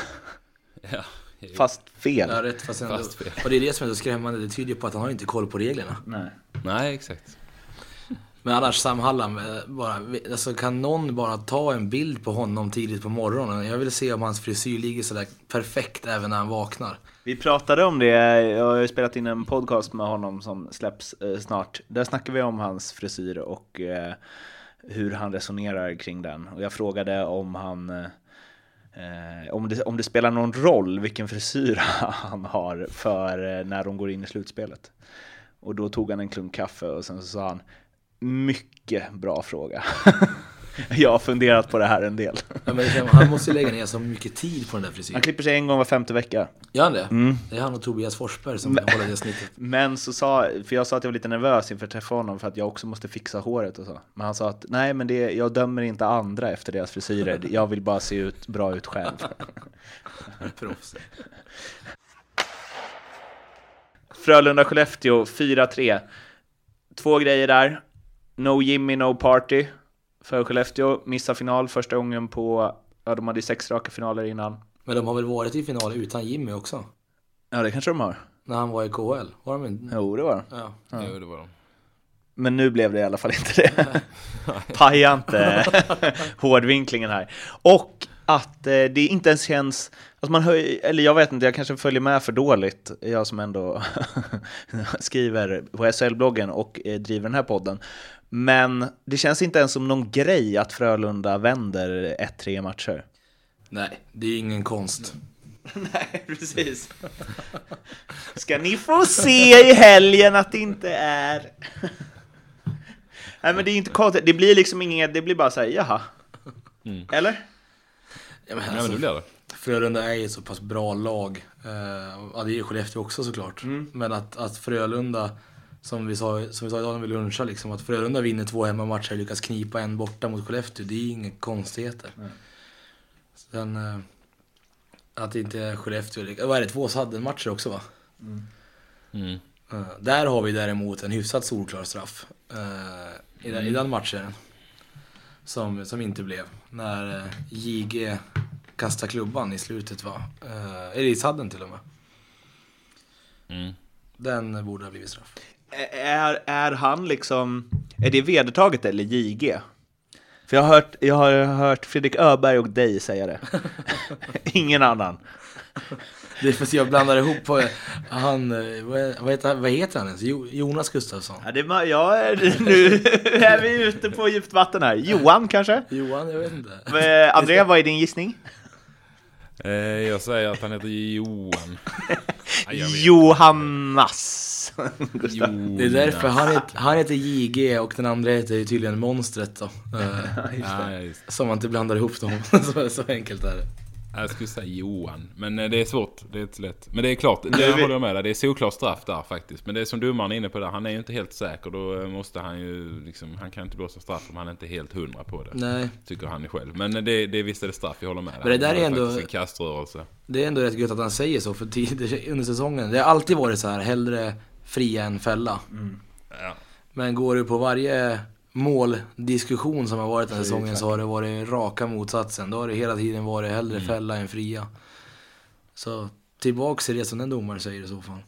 Ja. Fast fel. Ja, rätt fast ändå. Fast fel. Och det är det som är så skrämmande. Det tyder ju på att han har inte koll på reglerna. Nej. Nej, exakt. Men annars Sam Hallam, eh, bara, alltså, kan någon bara ta en bild på honom tidigt på morgonen? Jag vill se om hans frisyr ligger sådär perfekt även när han vaknar. Vi pratade om det, jag har ju spelat in en podcast med honom som släpps eh, snart. Där snackar vi om hans frisyr och eh, hur han resonerar kring den. Och jag frågade om han eh, om, det, om det spelar någon roll vilken frisyr han har för eh, när de går in i slutspelet. Och då tog han en klunk kaffe och sen så sa han mycket bra fråga. jag har funderat på det här en del. Ja, men han måste ju lägga ner så mycket tid på den där Han frisyren. klipper sig en gång var femte vecka. Gör han det? Mm. Det är han och Tobias Forsberg som håller det snittet. Men så sa, för jag sa att jag var lite nervös inför att träffa honom för att jag också måste fixa håret och så. Men han sa att nej men det, jag dömer inte andra efter deras frisyrer, jag vill bara se ut, bra ut själv. Proffs. Frölunda-Skellefteå 4-3. Två grejer där. No Jimmy, no party för Skellefteå. Missar final första gången på, ja de hade sex raka finaler innan. Men de har väl varit i final utan Jimmy också? Ja det kanske de har. När han var i KHL? Var de inte? Jo det var de. Ja. Jo, det var de. Men nu blev det i alla fall inte det. Paja inte hårdvinklingen här. Och att eh, det inte ens känns, alltså man hör, eller jag vet inte, jag kanske följer med för dåligt, jag som ändå skriver på SHL-bloggen och eh, driver den här podden. Men det känns inte ens som någon grej att Frölunda vänder 1-3 matcher. Nej, det är ingen konst. Nej, precis. Ska ni få se i helgen att det inte är... Nej, men det är inte konstigt. Det blir liksom inget, det blir bara så här, jaha. Eller? Ja, men Nej men alltså, det blir det. Frölunda är ju ett så pass bra lag. Eh, ja, det är ju Skellefteå också såklart. Men att, att Frölunda, som vi, sa, som vi sa idag när vi lunchade, liksom, att Frölunda vinner två hemmamatcher och lyckas knipa en borta mot Skellefteå, det är inga konstigheter. Sen eh, att det inte är Skellefteå, det- vad är det, två sadden-matcher också va? Mm. Eh, där har vi däremot en hyfsat solklar straff. eh, i, den, I den matchen. Som, som inte blev. När uh, JG kastade klubban i slutet va? Uh, eller i sadden till och med. Mm. Den borde ha blivit straff. Är, är han liksom, är det vedertaget eller JG? För jag har hört, jag har hört Fredrik Öberg och dig säga det. Ingen annan. Det är för att jag blandar ihop på han, vad, heter, vad heter han ens? Jo, Jonas Gustafsson. Ja, det, är ja, nu är vi ute på djupt vatten här. Johan kanske? Johan, jag vet inte. André, vad är din gissning? Eh, jag säger att han heter Johan. Johannas. Gustav. Jonas. Det är därför han heter, han heter JG och den andra heter ju tydligen Monstret då. Eh, Ja, just det. Som man inte blandar ihop dem. så, så enkelt är det. Jag skulle säga Johan. Men eh, det är svårt. Det är inte lätt. Men det är klart. Det håller jag med dig. Det är solklart straff där faktiskt. Men det är som domaren är inne på där. Han är ju inte helt säker. Då eh, måste han ju liksom. Han kan inte blåsa straff om han inte är helt hundra på det. Nej. Tycker han är själv. Men det, det visst är det straff. Jag håller med dig. Men det där Han är ändå- en kaströrelse. Det är ändå rätt gött att han säger så för tid, under säsongen. Det har alltid varit så här, hellre fria än fälla. Ja. Men går du på varje måldiskussion som har varit den här säsongen så har det varit raka motsatsen. Då har det hela tiden varit hellre fälla än fria. Så tillbaks till det som den domaren säger i så fall.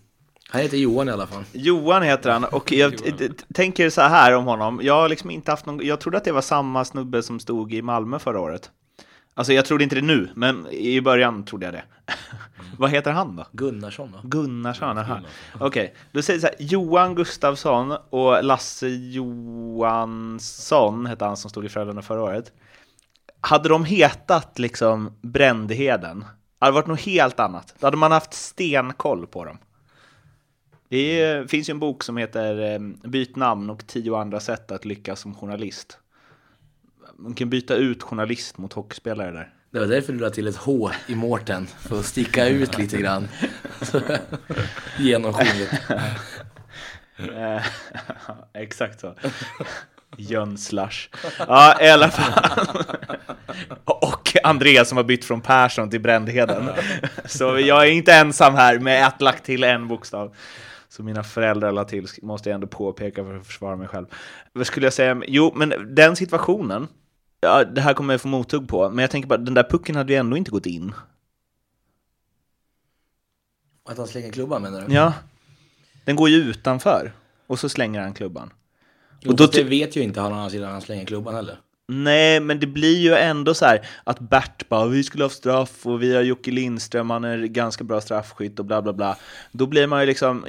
Han heter Johan i alla fall. Johan heter han och jag tänker så här om honom. Jag har liksom inte haft någon, jag trodde att det var samma snubbe som stod i Malmö förra året. Alltså jag trodde inte det nu, men i början trodde jag det. Vad heter han då? Gunnarsson va? Gunnarsson, aha. Okej, då säger så här, Johan Gustafsson och Lasse Johansson hette han som stod i Frölunda förra året. Hade de hetat liksom Brändheden, hade det varit något helt annat. Då hade man haft stenkoll på dem. Det är, finns ju en bok som heter eh, Byt namn och tio andra sätt att lyckas som journalist. Man kan byta ut journalist mot hockeyspelare där. Det var därför du la till ett H i Mårten. För att sticka ut lite grann. Genomskinligt. Eh, Exakt så. Jönslash. Ja, i alla fall. Och Andreas som har bytt från Persson till Brändheden. Så jag är inte ensam här med att lagt till en bokstav. Så mina föräldrar la till, måste jag ändå påpeka för att försvara mig själv. Vad skulle jag säga? Jo, men den situationen, ja, det här kommer jag få mothugg på, men jag tänker bara, den där pucken hade ju ändå inte gått in. Att han slänger klubban menar du? Ja. Den går ju utanför, och så slänger han klubban. Och Och då det vet ju inte han å andra sidan han slänger klubban heller. Nej, men det blir ju ändå så här att Bert bara vi skulle ha straff och vi har Jocke Lindström, han är ganska bra straffskytt och bla bla bla. Då blir man ju liksom,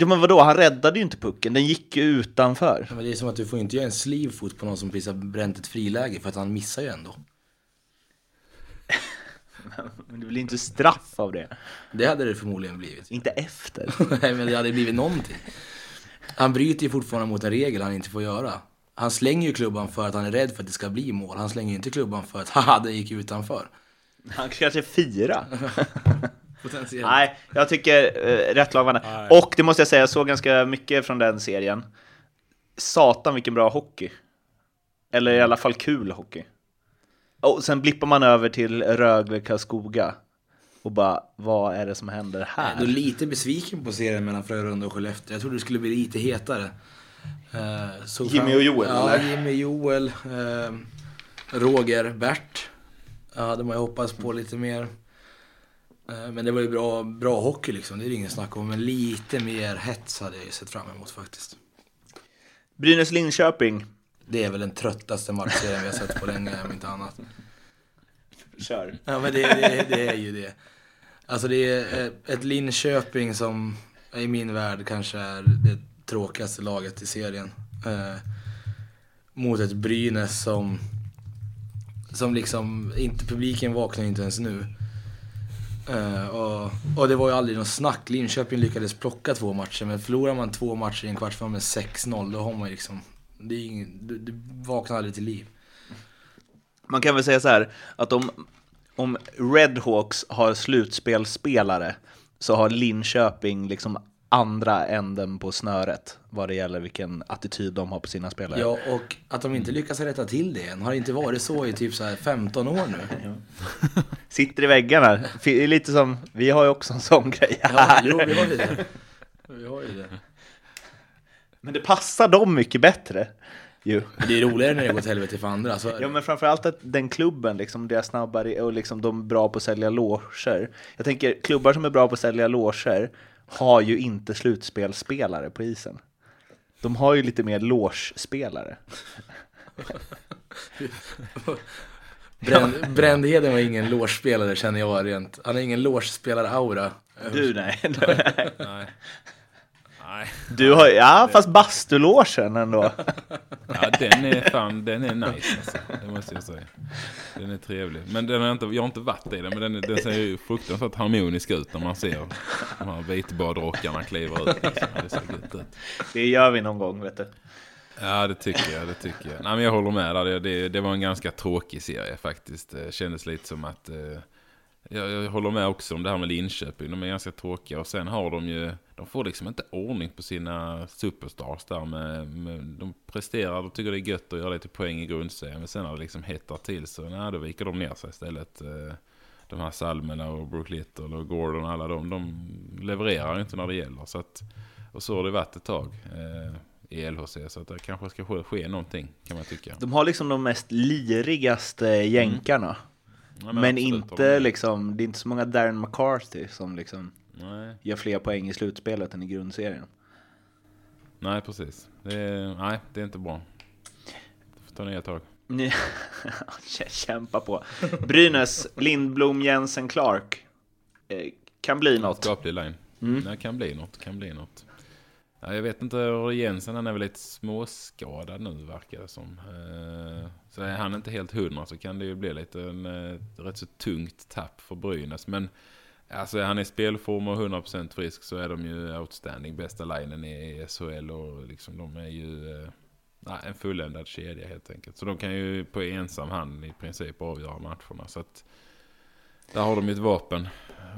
ja men vadå, han räddade ju inte pucken, den gick ju utanför. Ja, Men det är som att du får inte göra en sleeve-foot på någon som precis har bränt ett friläge för att han missar ju ändå. Men det blir inte straff av det. Det hade det förmodligen blivit. Inte efter. Nej men det hade blivit någonting. Han bryter ju fortfarande mot en regel han inte får göra. Han slänger ju klubban för att han är rädd för att det ska bli mål. Han slänger ju inte klubban för att haha, det gick utanför. Han kanske fira. Potentiellt. Nej, jag tycker eh, rätt lag vann. Och det måste jag säga, jag såg ganska mycket från den serien. Satan vilken bra hockey. Eller i alla fall kul hockey. Och sen blippar man över till Rögle Karlskoga. Och bara, vad är det som händer Jag är här? lite besviken på serien mellan Frölunda och Skellefteå. Jag trodde det skulle bli lite hetare. Eh, såg Jimmy och Joel, Ja, eller? Jimmy, Joel, eh, Roger, Bert. Ja, hade man ju hoppats på lite mer. Eh, men det var ju bra, bra hockey liksom, det är det ingen snack om. Men lite mer hets hade jag ju sett fram emot faktiskt. Brynäs-Linköping. Det är väl den tröttaste matchserien vi har sett på länge, om inte annat. Kör. Ja men det, det, det är ju det. Alltså det är eh, ett Linköping som i min värld kanske är det tråkigaste laget i serien. Eh, mot ett Brynäs som, som liksom, inte, publiken vaknar inte ens nu. Uh, och, och det var ju aldrig något snack. Linköping lyckades plocka två matcher, men förlorar man två matcher i en kvartsfinal med 6-0, då har man ju liksom, det, är ingen, du, du vaknar aldrig till liv. Man kan väl säga så här, att om, om Redhawks har slutspelsspelare så har Linköping liksom andra änden på snöret vad det gäller vilken attityd de har på sina spelare. Ja, och att de inte lyckas rätta till det än. Har det inte varit så i typ så här 15 år nu? Sitter i väggarna. Det är lite som, vi har ju också en sån grej Ja, här. jo, vi har ju det. Vi har ju det. Men det passar dem mycket bättre. Ju. Men det är roligare när det går åt helvete för andra. Så, Ja men framförallt att den klubben, liksom, det är snabbare och liksom, de är bra på att sälja loger. Jag tänker, klubbar som är bra på att sälja loger har ju inte slutspelsspelare på isen. De har ju lite mer logespelare. Bränd, Brändheden var ingen låsspelare känner jag rent. Han har ingen låsspelare-aura. Du nej. Nej. Nej. Du har, ja fast bastulogen ändå. Ja, den är fan, den är nice alltså. Det måste jag säga. Den är trevlig. Men den har inte, jag har inte varit i den, men den, den ser ju fruktansvärt harmonisk ut när man ser de här vitbadrockarna kliver ut. Liksom. Det ser gött ut. Det gör vi någon gång vet du. Ja, det tycker jag. Det tycker jag. Nej, men jag håller med där. Det, det, det var en ganska tråkig serie faktiskt. Det kändes lite som att... Eh, jag, jag håller med också om det här med Linköping. De är ganska tråkiga. Och sen har de ju... De får liksom inte ordning på sina superstars där. Med, med, de presterar, de tycker det är gött att göra lite poäng i grundserien. Men sen när det liksom hettar till så nej, då viker de ner sig istället. Eh, de här Salmerna och Brook Little och Gordon och alla de, de levererar inte när det gäller. Så att, och så har det varit ett tag. Eh, i LHC. Så att det kanske ska ske, ske någonting kan man tycka. De har liksom de mest lirigaste jänkarna. Ja, men absolut, inte med. liksom, det är inte så många Darren McCarthy som liksom Nej, gör fler poäng i slutspelet än i grundserien. nej precis. Det är, nej, det är inte bra. Det får ta nya tag. Kämpa på. Brynäs, Lindblom, Jensen, Clark. Eh, Kan bli något. Skaplig line. Mm. Det kan bli något, kan bli något. Ja, jag vet inte, Jensen han är väl lite småskadad nu verkar det som. Eh, Så är han inte helt hundra så kan det ju bli lite en eh, rätt så tungt tapp för Brynäs. Men alltså är han i spelform och 100% frisk så är de ju outstanding. Bästa linen i SHL och liksom de är ju eh, nej, en fulländad kedja helt enkelt. Så de kan ju på ensam hand i princip avgöra matcherna. Så att där har de ju ett vapen.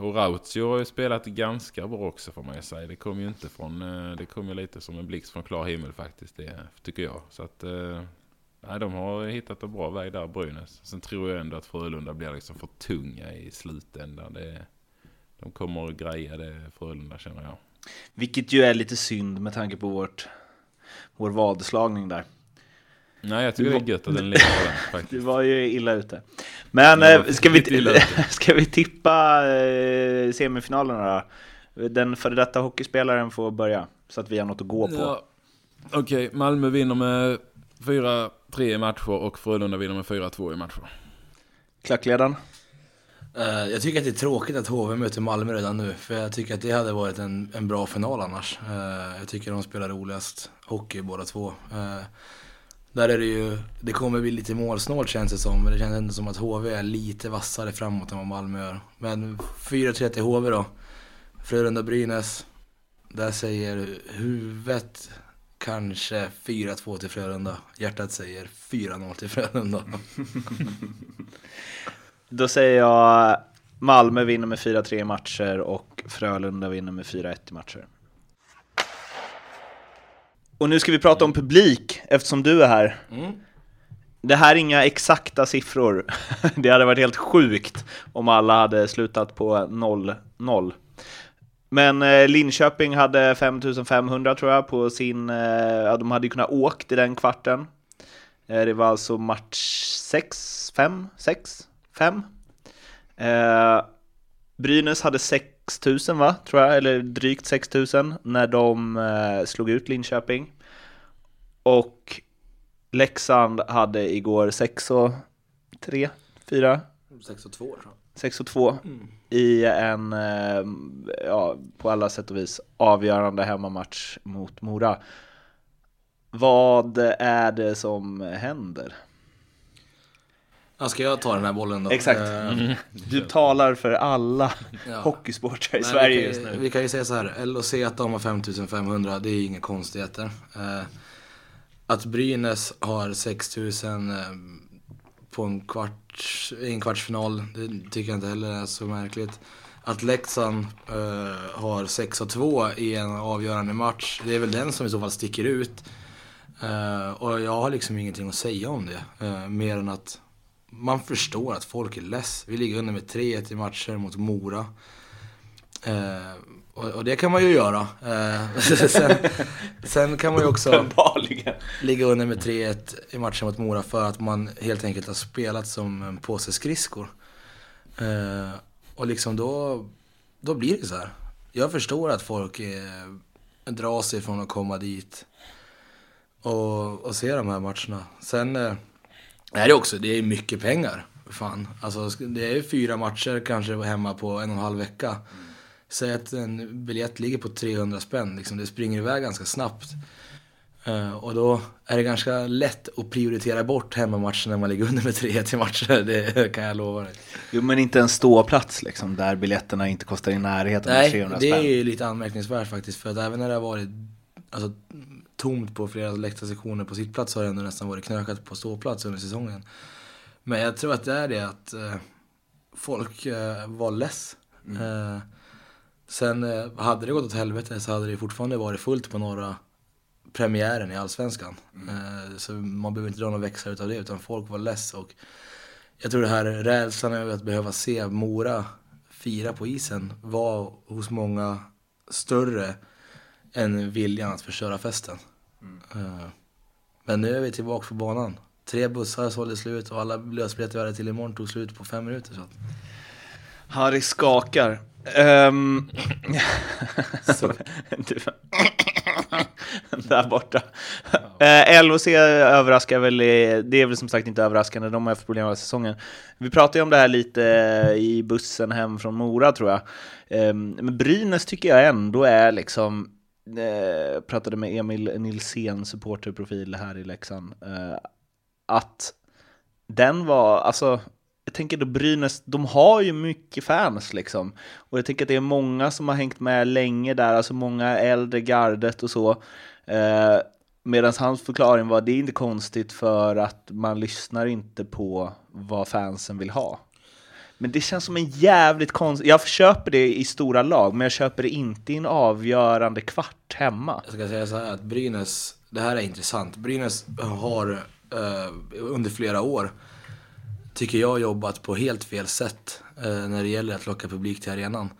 Och Rautio har ju spelat ganska bra också får man ju säga. Det kom ju inte från, eh, det kom ju lite som en blixt från klar himmel faktiskt, det tycker jag. Så att, eh, nej de har hittat en bra väg där, Brynäs. Sen tror jag ändå att Frölunda blir liksom för tunga i slutändan. Det, de kommer att greja det, Frölunda känner jag. Vilket ju är lite synd med tanke på vårt, vår vadslagning där. Nej, jag tycker det är gött att den lever den Du var ju illa ute. Men eh, ska, vi, ute. ska vi tippa eh, semifinalerna då? Den före detta hockeyspelaren får börja, så att vi har något att gå på. Ja. Okej, Malmö vinner med 4-3 i matcher och Frölunda vinner med 4-2 i matcher. Klackledaren? Eh, jag tycker att det är tråkigt att HV möter Malmö redan nu. För jag tycker att det hade varit en, en bra final annars. Eh, jag tycker de spelar roligast hockey båda två. Eh, där är det ju, det kommer bli lite målsnålt känns det som. Men det känns ändå som att HV är lite vassare framåt än vad Malmö gör. Men 4-3 till HV då. Frölunda-Brynäs. Där säger huvudet kanske 4-2 till Frölunda. Hjärtat säger 4-0 till Frölunda. Då säger jag Malmö vinner med 4-3 i matcher och Frölunda vinner med 4-1 i matcher. Och nu ska vi prata om publik, eftersom du är här. Mm. Det här är inga exakta siffror. Det hade varit helt sjukt om alla hade slutat på 0-0. Men eh, Linköping hade 5500 tror jag på sin... Eh, ja, de hade ju kunnat åkt i den kvarten. Eh, det var alltså match 6, 5, 6, 5. Eh, Brynäs hade 6000 va, tror jag, eller drygt 6000 när de eh, slog ut Linköping. Och Leksand hade igår 6 och 3, 4, 6 och 2 tror jag. 6 och 2 i en, eh, ja, på alla sätt och vis avgörande hemmamatch mot Mora. Vad är det som händer? Ja, ska jag ta den här bollen då? Exakt. Eh, Du talar för alla Ja. hockeysportrar i Nej, Sverige vi kan, just nu. Vi kan ju säga så här, LOC att de har 5500, det är inga konstigheter. Eh, att Brynäs har 6000 eh, på en, kvart, i en kvartsfinal, det tycker jag inte heller är så märkligt. Att Leksand har 6 och 2 i en avgörande match, det är väl den som i så fall sticker ut. Och jag har liksom ingenting att säga om det, mer än att man förstår att folk är less. Vi ligger under med 3-1 i matcher mot Mora. Eh, och, och det kan man ju göra. Eh, sen, sen kan man ju också ligga under med 3-1 i matchen mot Mora för att man helt enkelt har spelat som en påse skridskor. Eh, och liksom då, då blir det så här. Jag förstår att folk är, drar sig från att komma dit och, och se de här matcherna. Sen eh, är det också, det är mycket pengar. Fan. Alltså, det är fyra matcher kanske hemma på en och en halv vecka. Säg att en biljett ligger på 300 spänn, liksom, det springer iväg ganska snabbt. Eh, och då är det ganska lätt att prioritera bort hemmamatchen när man ligger under med 3-1 i matcher, det kan jag lova dig. Jo men inte en ståplats liksom, där biljetterna inte kostar i närheten av Nej, 300 det är spänn. ju lite anmärkningsvärt faktiskt. För att även när det har varit alltså, tomt på flera läktarsektioner på sittplats har det ändå nästan varit knökat på ståplats under säsongen. Men jag tror att det är det att eh, folk eh, var less. Eh, sen eh, hade det gått åt helvete så hade det fortfarande varit fullt på norra premiären i Allsvenskan. Eh, så man behöver inte dra någon växlar utav det utan folk var less och jag tror det här rädslan över att behöva se Mora fira på isen var hos många större än viljan att förstöra festen. Eh, men nu är vi tillbaka på banan. Tre bussar sålde slut och alla lösbiljetter vi hade till imorgon tog slut på fem minuter. Så. att- Harry skakar. Um, du, där borta. Eh, uh, LHC överraskar väl, det är väl som sagt inte överraskande, de har haft problem hela säsongen. Vi pratade ju om det här lite i bussen hem från Mora tror jag. Ehm, men Brynäs tycker jag ändå är liksom, eh, pratade med Emil Nilsén, supporterprofil här i Leksand, eh, att den var, alltså, jag tänker då Brynäs, de har ju mycket fans liksom. Och jag tänker att det är många som har hängt med länge där, alltså många äldre gardet och så. Eh, Medan hans förklaring var, det är inte konstigt för att man lyssnar inte på vad fansen vill ha. Men det känns som en jävligt konstig, jag köper det i stora lag, men jag köper det inte i en avgörande kvart hemma. Jag ska säga så här att Brynäs, det här är intressant. Brynäs har eh, under flera år, tycker jag, jobbat på helt fel sätt eh, när det gäller att locka publik till arenan.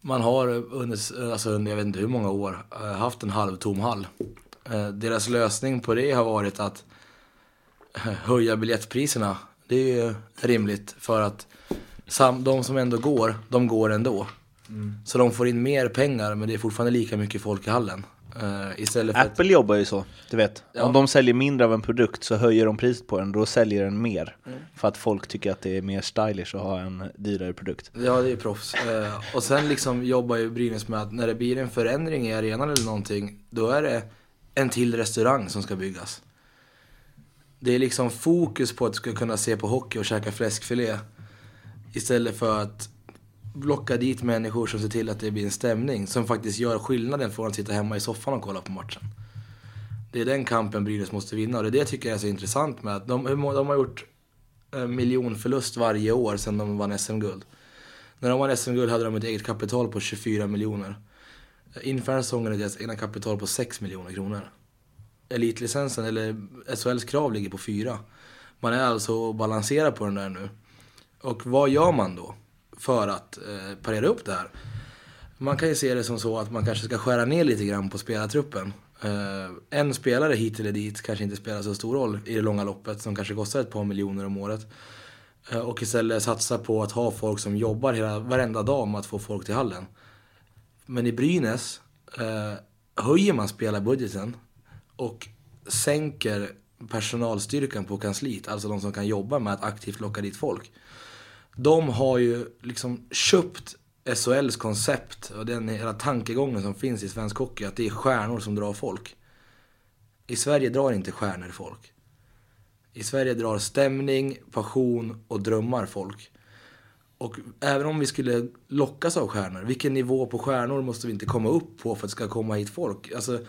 Man har under, alltså under jag vet inte hur många år, eh, haft en halvtom hall. Eh, deras lösning på det har varit att eh, höja biljettpriserna. Det är ju rimligt för att sam, de som ändå går, de går ändå. Så de får in mer pengar men det är fortfarande lika mycket folk i hallen. Istället för att, Apple jobbar ju så, du vet. Ja. Om de säljer mindre av en produkt så höjer de priset på den, då säljer den mer. För att folk tycker att det är mer stylish att ha en dyrare produkt. Ja, det är proffs. Eh, och sen liksom jobbar ju Brynäs med att när det blir en förändring i arenan eller någonting, då är det en till restaurang som ska byggas. Det är liksom fokus på att du ska kunna se på hockey och käka fläskfilé. Istället för att locka dit människor som ser till att det blir en stämning som faktiskt gör skillnaden från att sitta hemma i soffan och kolla på matchen. Det är den kampen Brynäs måste vinna och det är det jag tycker är så intressant med att de, de har gjort en miljonförlust varje år sedan de vann SM-guld. När de vann SM-guld hade de ett eget kapital på 24 miljoner. Inför den säsongen är deras egna kapital på 6 miljoner kronor. Elitlicensen, eller SHLs krav, ligger på fyra. Man är alltså och balanserar på den där nu. Och vad gör man då för att eh, parera upp det här? Man kan ju se det som så att man kanske ska skära ner lite grann på spelartruppen. Eh, en spelare hit eller dit kanske inte spelar så stor roll i det långa loppet som kanske kostar ett par miljoner om året. Eh, och istället satsa på att ha folk som jobbar hela, varenda dag med att få folk till hallen. Men i Brynäs eh, höjer man spelarbudgeten och sänker personalstyrkan på kansliet, alltså de som kan jobba med att aktivt locka dit folk. De har ju liksom köpt SHLs koncept och den hela tankegången som finns i svensk hockey, att det är stjärnor som drar folk. I Sverige drar inte stjärnor folk. I Sverige drar stämning, passion och drömmar folk. Och även om vi skulle lockas av stjärnor, vilken nivå på stjärnor måste vi inte komma upp på för att det ska komma hit folk? Alltså,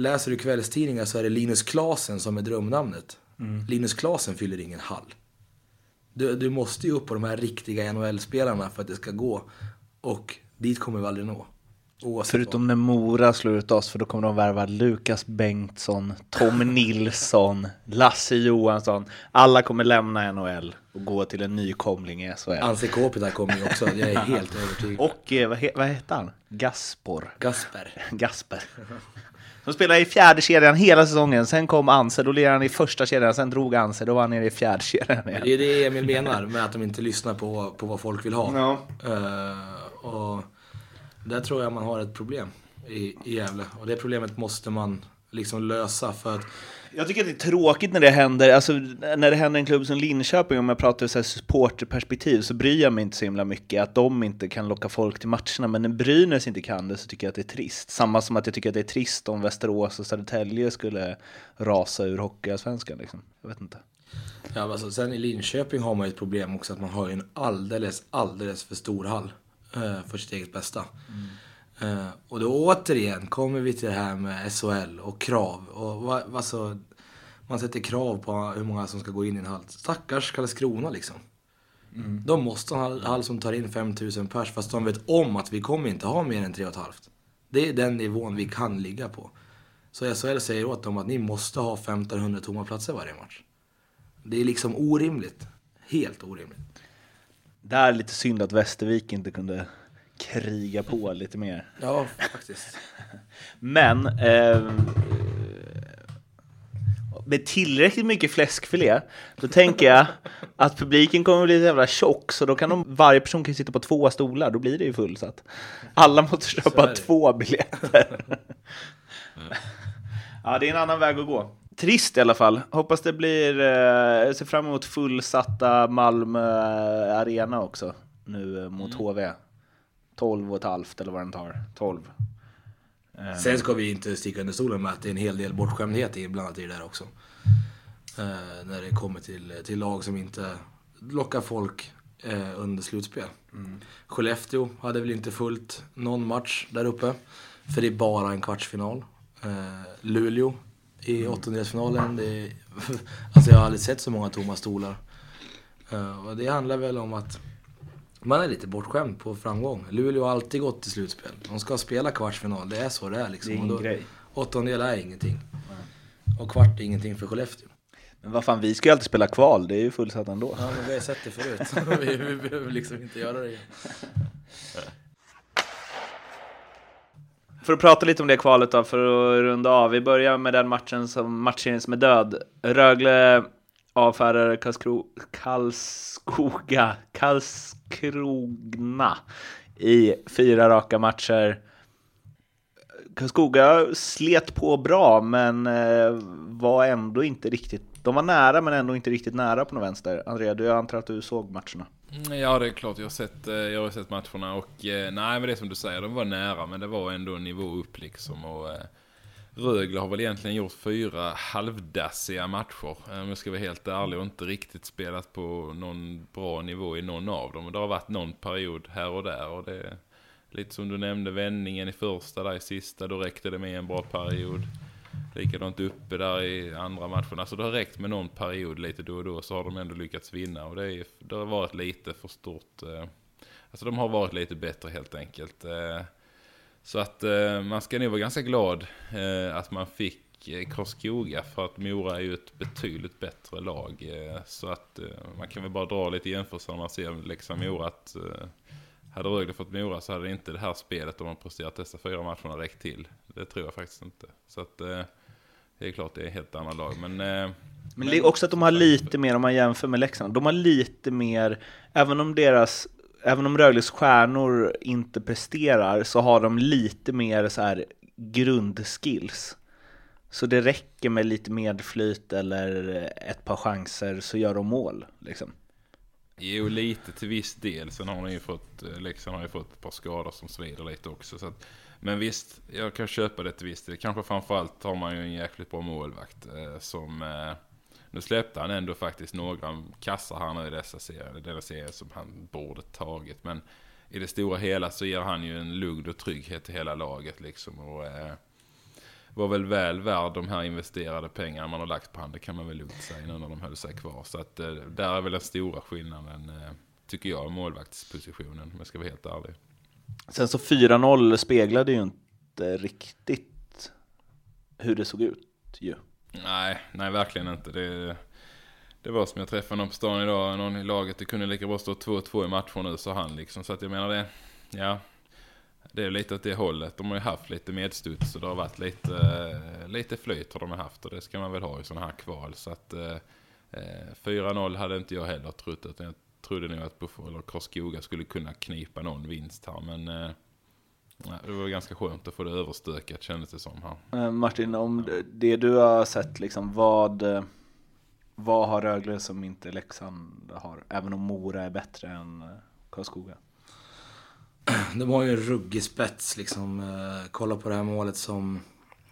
läser du kvällstidningar så är det Linus Klasen som är drömnamnet. Linus Klasen fyller ingen hall. Du, du måste ju upp på de här riktiga NHL-spelarna för att det ska gå. Och dit kommer vi aldrig nå. Oavsett Förutom när Mora slår ut oss, för då kommer de värva Lukas Bengtsson, Tom Nilsson, Lasse Johansson. Alla kommer lämna NHL och gå till en nykomling i SHL. vad. Anse Kopita kommer ju också, jag är helt övertygad. Och eh, vad, he, vad heter han? Gaspor. Gasper. Gasper. Som spelade i fjärde kedjan hela säsongen, sen kom Anse, då lirade han i första kedjan, sen drog Anse, då var han nere i fjärde kedjan igen. Det är det Emil menar med att de inte lyssnar på, på vad folk vill ha. Ja. Eh, och där tror jag man har ett problem i, i Gävle. Och det problemet måste man liksom lösa för att Jag tycker att det är tråkigt när det händer, alltså när det händer en klubb som Linköping, om jag pratar ur supporterperspektiv, så bryr jag mig inte så himla mycket att de inte kan locka folk till matcherna, men när Brynäs inte kan det så tycker jag att det är trist. Samma som att jag tycker att det är trist om Västerås och Södertälje skulle rasa ur Hockeyallsvenskan liksom. Jag vet inte. Ja, alltså, sen i Linköping har man ju ett problem också att man har en alldeles, alldeles för stor hall eh, för sitt eget bästa. Eh, och då återigen kommer vi till det här med SHL och krav. Och va, alltså, man sätter krav på hur många som ska gå in i en hall. Stackars Karlskrona liksom. De måste ha en hall som tar in 5000 pers fast de vet om att vi kommer inte ha mer än 3 500. Det är den nivån vi kan ligga på. Så SHL säger åt dem att ni måste ha 1500 tomma platser varje match. Det är liksom orimligt. Helt orimligt. Det är lite synd att Västervik inte kunde kriga på lite mer. Ja, faktiskt. Men eh, med tillräckligt mycket fläskfilé, då tänker jag att publiken kommer bli så jävla tjock, så då kan de, varje person kan sitta på två stolar, då blir det ju fullsatt. Alla måste köpa två biljetter. ja, det är en annan väg att gå. Trist i alla fall. Hoppas det blir, eh, ser fram emot fullsatta Malmö Arena också, nu eh, mot HV. 12 och ett halvt eller vad den tar. 12. Sen ska vi inte sticka under stolen med att det är en hel del bortskämdhet inblandat i det där också. Eh, när det kommer till, till lag som inte lockar folk eh, under slutspel. Skellefteå hade väl inte fullt någon match där uppe. För det är bara en kvartsfinal. Eh, Luleå i åttondelsfinalen. Det är, alltså jag har aldrig sett så många tomma stolar. Eh, och det handlar väl om att man är lite bortskämd på framgång. Luleå har alltid gått till slutspel. De ska spela kvartsfinal, det är så det är liksom. Det är Och ingen då- grej. Åttondel är ingenting. Och kvart är ingenting för Skellefteå. Men vad fan, vi ska ju alltid spela kval, det är ju fullsatt ändå. Ja, men vi har sett det förut. vi, vi behöver liksom inte göra det igen. För att prata lite om det kvalet då, för att runda av. Vi börjar med den matchen som matchserien som är död. Rögle avfärdar Karlskro, Karlskoga, krogna i fyra raka matcher. Karlskoga slet på bra, men eh, var ändå inte riktigt... De var nära, men ändå inte riktigt nära på något vänster. Andrea, du jag antar att du såg matcherna? Mm, ja, det är klart. Jag har sett, eh, jag har sett matcherna och eh, nej, men det är som du säger, de var nära, men det var ändå en nivå upp liksom. Och, eh, Rögle har väl egentligen gjort fyra halvdassiga matcher, eh, om jag ska vara helt ärlig, och inte riktigt spelat på någon bra nivå i någon av dem. Det har varit någon period här och där, och det är lite som du nämnde, vändningen i första, där i sista, då räckte det med en bra period. Likadant uppe där i andra matchen. Alltså det har räckt med någon period lite då och då så har de ändå lyckats vinna. Och det, är, det har varit lite för stort. Eh, alltså de har varit lite bättre helt enkelt. Eh, så att eh, man ska nog vara ganska glad eh, att man fick eh, Karlskoga. För att Mora är ju ett betydligt bättre lag. Eh, så att eh, man kan väl bara dra lite jämförelser när man ser liksom Leksand-Mora. Att, eh, hade Rögle fått Mora så hade inte det här spelet de har presterat dessa fyra matcherna räckt till. Det tror jag faktiskt inte. Så att eh, det är klart det är ett helt annat lag. Men, eh, Men det är också att de har lite mer, om man jämför med Leksand, de har lite mer, även om deras, även om Rögles stjärnor inte presterar, så har de lite mer så här grundskills. Så det räcker med lite medflyt eller ett par chanser så gör de mål. Liksom. Jo, lite till viss del. Sen har ni ju fått, liksom, Leksand har ju fått ett par skador som svider lite också. Så att, men visst, jag kan köpa det till viss del. Kanske framförallt har man ju en jäkligt bra målvakt eh, som... Eh, nu släppte han ändå faktiskt några kassar här nu i dessa serier, denna serie som han borde tagit. Men i det stora hela så ger han ju en lugn och trygghet till hela laget liksom. Och, eh, var väl väl värd de här investerade pengarna man har lagt på han. Det kan man väl lugnt säga nu när de höll sig kvar. Så att eh, där är väl den stora skillnaden, eh, tycker jag, målvaktspositionen. Om jag ska vara helt ärlig. Sen så 4-0 speglade ju inte riktigt hur det såg ut ju. Nej, nej verkligen inte. Det, det var som jag träffade någon på stan idag, någon i laget, det kunde lika bra stå 2-2 i matchen nu, sa han liksom. Så att jag menar det, ja. Det är lite åt det hållet. De har ju haft lite medstuds och det har varit lite, lite flyt har de haft och det ska man väl ha i sådana här kval. Så att eh, eh 4-0 hade inte jag heller trott utan jag trodde nog att Buffalo eller Karlskoga skulle kunna knipa någon vinst här. Men eh, det var ganska skönt att få det överstökat kändes det som här. Martin, om det du har sett, liksom, vad, vad har Rögle som inte Leksand har? Även om Mora är bättre än eh, Karlskoga. De har ju en ruggig spets liksom. Eh, kolla på det här målet som,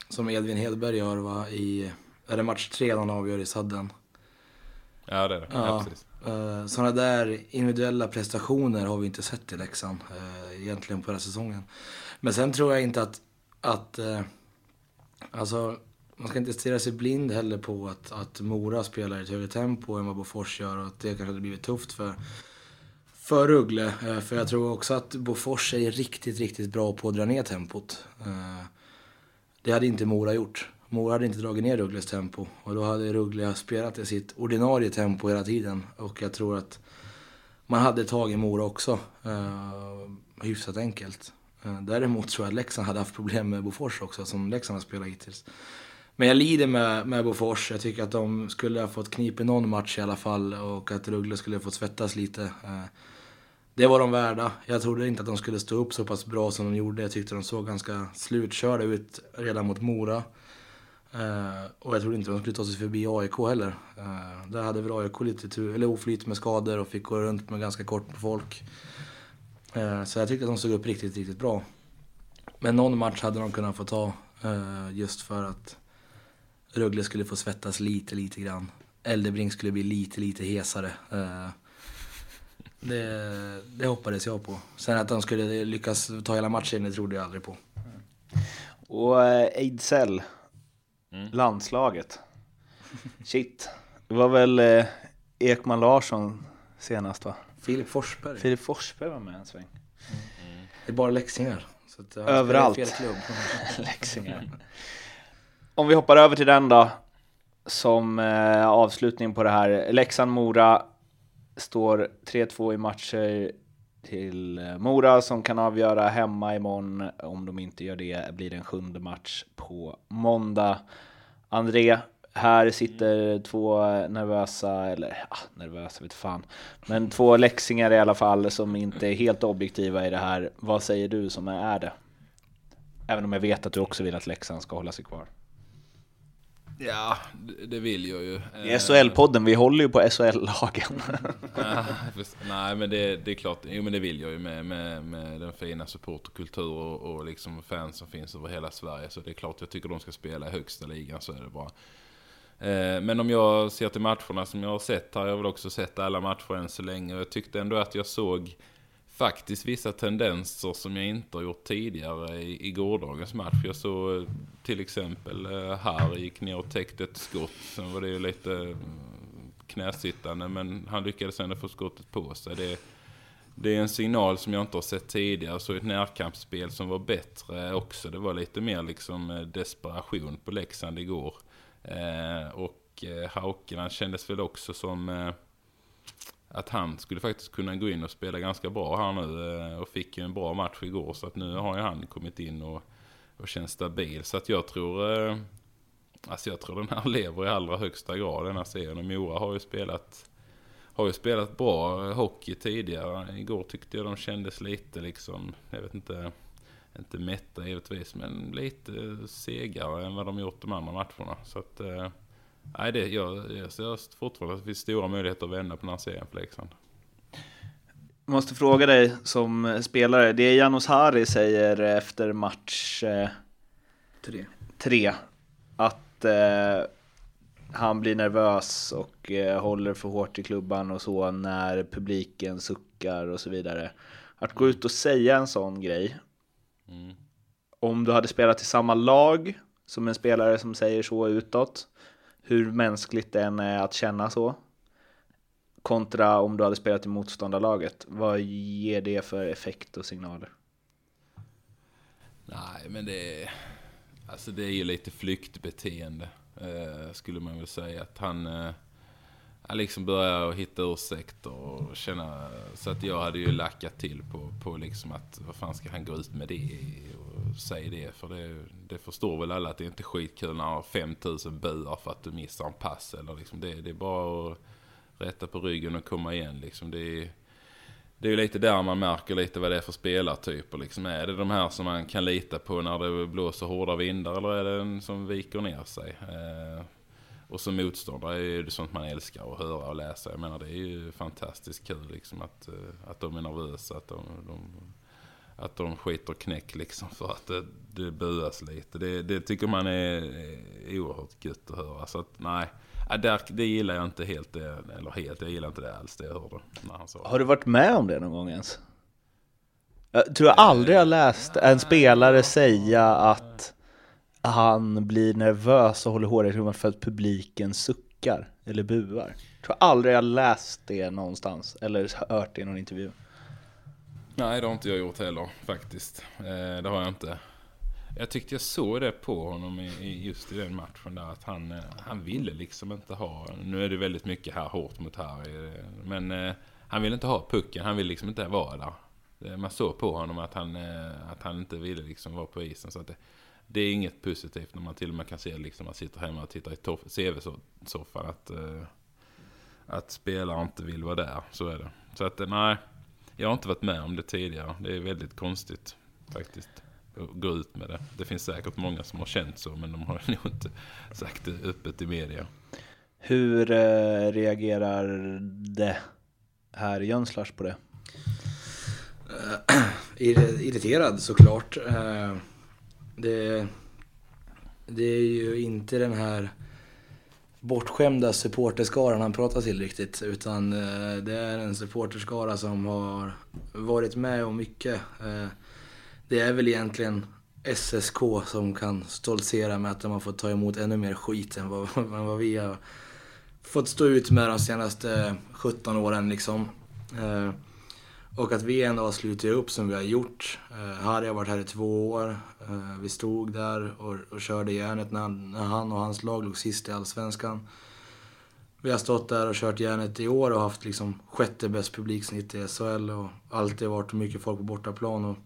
som Edvin Hedberg gör va, i... Är det match tre han avgör i sadden? Ja det är det, ja, Ja. precis. Eh, uh, sådana där individuella prestationer har vi inte sett i Leksand eh, egentligen på den här säsongen. Men sen tror jag inte att, att eh, alltså, man ska inte stirra sig blind heller på att, att Mora spelar i ett högre tempo än vad Bofors gör och att det kanske hade blivit tufft för, för Rögle. För jag tror också att Bofors är riktigt, riktigt bra på att dra ner tempot. Det hade inte Mora gjort. Mora hade inte dragit ner Rögles tempo och då hade Rögle spelat i sitt ordinarie tempo hela tiden. Och jag tror att man hade tagit Mora också. Eh, hyfsat enkelt. Eh, däremot tror jag att Leksand hade haft problem med Bofors också, som Leksand har spelat hittills. Men jag lider med, med Bofors. Jag tycker att de skulle ha fått knipa någon match i alla fall och att Rögle skulle ha fått svettas lite. Eh, det var de värda. Jag trodde inte att de skulle stå upp så pass bra som de gjorde. Jag tyckte de såg ganska slutkörda ut redan mot Mora. Eh, och jag trodde inte de skulle ta sig förbi AIK heller. Eh, där hade väl AIK lite tur, eller oflyt med skador och fick gå runt med ganska kort på folk. Eh, så jag tyckte att de såg upp riktigt, riktigt bra. Men någon match hade de kunnat få ta eh, just för att Rögle skulle få svettas lite, lite grann. Eldebrink skulle bli lite, lite hesare. Eh, det, det hoppades jag på. Sen att de skulle lyckas ta hela matchen, det trodde jag aldrig på. Och eh, Ejdsell. Ejdsell, landslaget. Shit, det var väl eh, Ekman Larsson senast va? Filip Forsberg. Filip Forsberg var med en sväng. Det är bara läxingar. Så att, ja, Överallt. Fel klubb. Leksingar. Om vi hoppar över till den då, som eh, avslutning på det här. Leksand-Mora står 3-2 i matcher till eh, Mora som kan avgöra hemma imorgon. Om de inte gör det blir det en sjunde match på måndag. André, här sitter två nervösa, eller ja, nervösa vet fan, men två läxingar i alla fall som inte är helt objektiva i det här. Vad säger du som är det? Även om jag vet att du också vill att Leksand ska hålla sig kvar. Ja, det- vill jag ju. I SHL-podden, vi håller ju på SHL-lagen. Ja, Nej men det, det är klart, jo men det vill jag ju med, med, med den fina supporterkultur och, och liksom fans som finns över hela Sverige. Så det är klart jag tycker de ska spela i högsta ligan så är det bara. Eh, Men om jag ser till matcherna som jag har sett här, jag har väl också sett alla matcher än så länge. Och jag tyckte ändå att jag såg faktiskt vissa tendenser som jag inte har gjort tidigare i, i gårdagens match. Jag såg eh, till exempel eh, här gick ner och täckte ett skott. Sen var det ju lite mm, knäsittande men han lyckades ändå få skottet på sig. Det, det är en signal som jag inte har sett tidigare. Så ett närkampsspel som var bättre också. Det var lite mer liksom eh, desperation på Leksand igår. Eh, och eh, han kändes väl också som eh, att han skulle faktiskt kunna gå in och spela ganska bra här nu. Eh, och fick ju en bra match igår. Så att nu har ju han kommit in och, och känns stabil. Så att jag tror... Eh, alltså jag tror den här lever i allra högsta grad den här serien. Och Mora har ju spelat, har ju spelat bra hockey tidigare. Igår tyckte jag de kändes lite liksom, jag vet inte, inte mätta givetvis, men lite segare än vad de gjort de andra matcherna. Så att, eh, nej det, jag, jag ser fortfarande att det finns stora möjligheter att vända på den här serien för Leksand. Måste fråga dig som spelare. Det Janos Hari säger efter match eh, Tre. tre. Att eh, han blir nervös och eh, håller för hårt i klubban och så när publiken suckar och så vidare. Att gå ut och säga en sån grej. Mm. Om du hade spelat i samma lag som en spelare som säger så utåt. Hur mänskligt det än är att känna så. Kontra om du hade spelat i motståndarlaget. Vad ger det för effekt och signaler? Nej, men det är, alltså det är ju lite flyktbeteende. Eh, skulle man väl säga. Att han, eh, han liksom börjar att hitta ursäkter och känna... Så att jag hade ju lackat till på, på liksom att vad fan ska han gå ut med det och säga det? För det, det förstår väl alla att det är inte skitkul när han har 5000 buar för att du missar en pass. Eller liksom det, det är bara att rätta på ryggen och komma igen. Liksom det är, det är ju lite där man märker lite vad det är för spelartyper. Liksom. Är det de här som man kan lita på när det blåser hårda vindar eller är det en som viker ner sig? Eh, och som motståndare är det sånt man älskar att höra och läsa. Jag menar det är ju fantastiskt kul liksom att, eh, att de är nervösa, att de, de, att de skiter knäck liksom för att det, det buas lite. Det, det tycker man är, oerhört gött att höra. Så att nej, där, det gillar jag inte helt, det, eller helt, jag gillar inte det alls det jag hörde när han sa. Har du varit med om det någon gång ens? Jag tror jag aldrig har läst en spelare säga att han blir nervös och håller håret i rummet för att publiken suckar eller buar. Jag tror aldrig jag läst det någonstans eller hört det i någon intervju. Nej, det har inte jag gjort heller faktiskt. Eh, det har jag inte. Jag tyckte jag såg det på honom i, i just i den matchen där att han, eh, han ville liksom inte ha, nu är det väldigt mycket här hårt mot Harry, eh, men eh, han ville inte ha pucken, han ville liksom inte vara där. Eh, man såg på honom att han, eh, att han inte ville liksom vara på isen. Så att det, det är inget positivt när man till och med kan se liksom, man sitter hemma och tittar i CV-soffan att, eh, att spelare inte vill vara där. Så är det. Så att eh, nej, jag har inte varit med om det tidigare. Det är väldigt konstigt faktiskt. Att gå ut med det. Det finns säkert många som har känt så men de har nog inte sagt det öppet i media. Hur eh, reagerar det här i Jönslars på det? Ir- Irriterad såklart. Eh, det, det är ju inte den här bortskämda supporterskaran han pratar till riktigt. Utan eh, det är en supporterskara som har varit med om mycket. Eh, det är väl egentligen SSK som kan stoltsera med att de har fått ta emot ännu mer skit än vad, än vad vi har fått stå ut med de senaste 17 åren liksom. Eh, och att vi ändå har slutit upp som vi har gjort. Harry har varit här i två år. Eh, vi stod där och, och körde järnet när han, när han och hans lag låg sist i Allsvenskan. Vi har stått där och kört järnet i år och haft liksom sjätte bäst publiksnitt i SHL och alltid varit mycket folk på bortaplan. Och,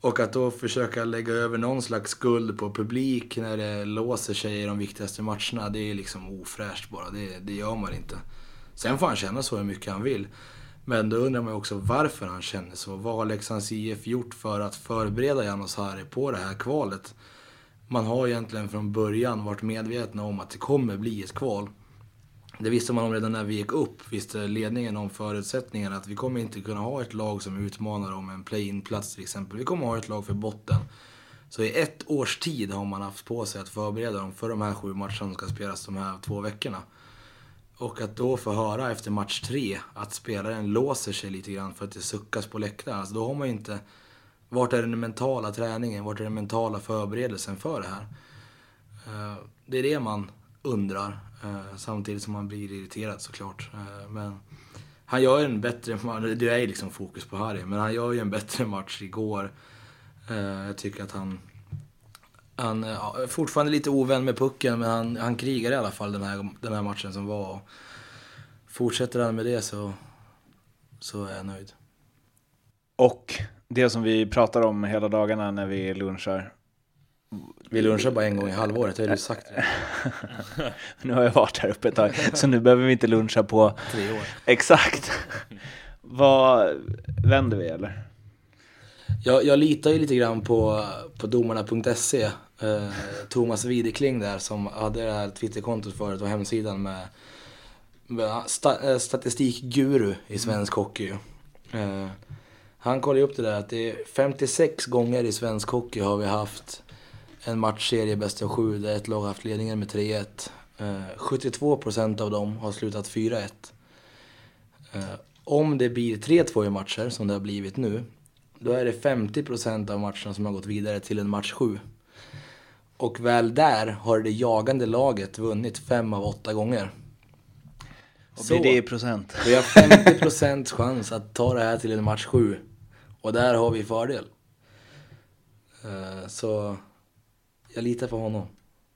och att då försöka lägga över någon slags skuld på publik när det låser sig i de viktigaste matcherna, det är liksom ofräscht bara. Det, det gör man inte. Sen får han känna så hur mycket han vill. Men då undrar man ju också varför han känner så. Vad har Leksands IF gjort för att förbereda Janos Harry på det här kvalet? Man har egentligen från början varit medvetna om att det kommer bli ett kval. Det visste man om redan när vi gick upp, visste ledningen om förutsättningarna att vi kommer inte kunna ha ett lag som utmanar om en play-in-plats till exempel. Vi kommer ha ett lag för botten. Så i ett års tid har man haft på sig att förbereda dem för de här sju matcherna som ska spelas de här två veckorna. Och att då få höra efter match tre att spelaren låser sig lite grann för att det suckas på läktaren. Alltså då har man ju inte... Vart är den mentala träningen? Vart är den mentala förberedelsen för det här? Eh, det är det man undrar. Eh, samtidigt som man blir irriterad såklart. Eh, men han gör ju en bättre match. Det är ju liksom fokus på Harry. Men han gör ju en bättre match igår. Jag tycker att han... Han ja, är fortfarande lite ovän med pucken, men han, han krigar i alla fall den här, den här matchen som var. Fortsätter han med det så, så är jag nöjd. Och det som vi pratar om hela dagarna när vi lunchar. Vi lunchar bara en gång i halvåret, har du sagt. det. Nu har jag varit här uppe ett tag, så nu behöver vi inte luncha på Tre år. exakt. Vad vänder vi eller? Jag, jag litar ju lite grann på, på domarna.se. Eh, Thomas Widekling där som hade det här Twitterkontot förut och hemsidan med, med sta, eh, statistikguru i svensk hockey. Eh, han kollade upp det där att det är 56 gånger i svensk hockey har vi haft en matchserie bäst av sju där ett lag har haft ledningen med 3-1. Eh, 72% av dem har slutat 4-1. Eh, om det blir 3-2 i matcher, som det har blivit nu, då är det 50% av matcherna som har gått vidare till en match 7. Och väl där har det jagande laget vunnit fem av åtta gånger. Och blir det i procent? Vi har 50% chans att ta det här till en match 7. Och där har vi fördel. Eh, Så jag litar på honom.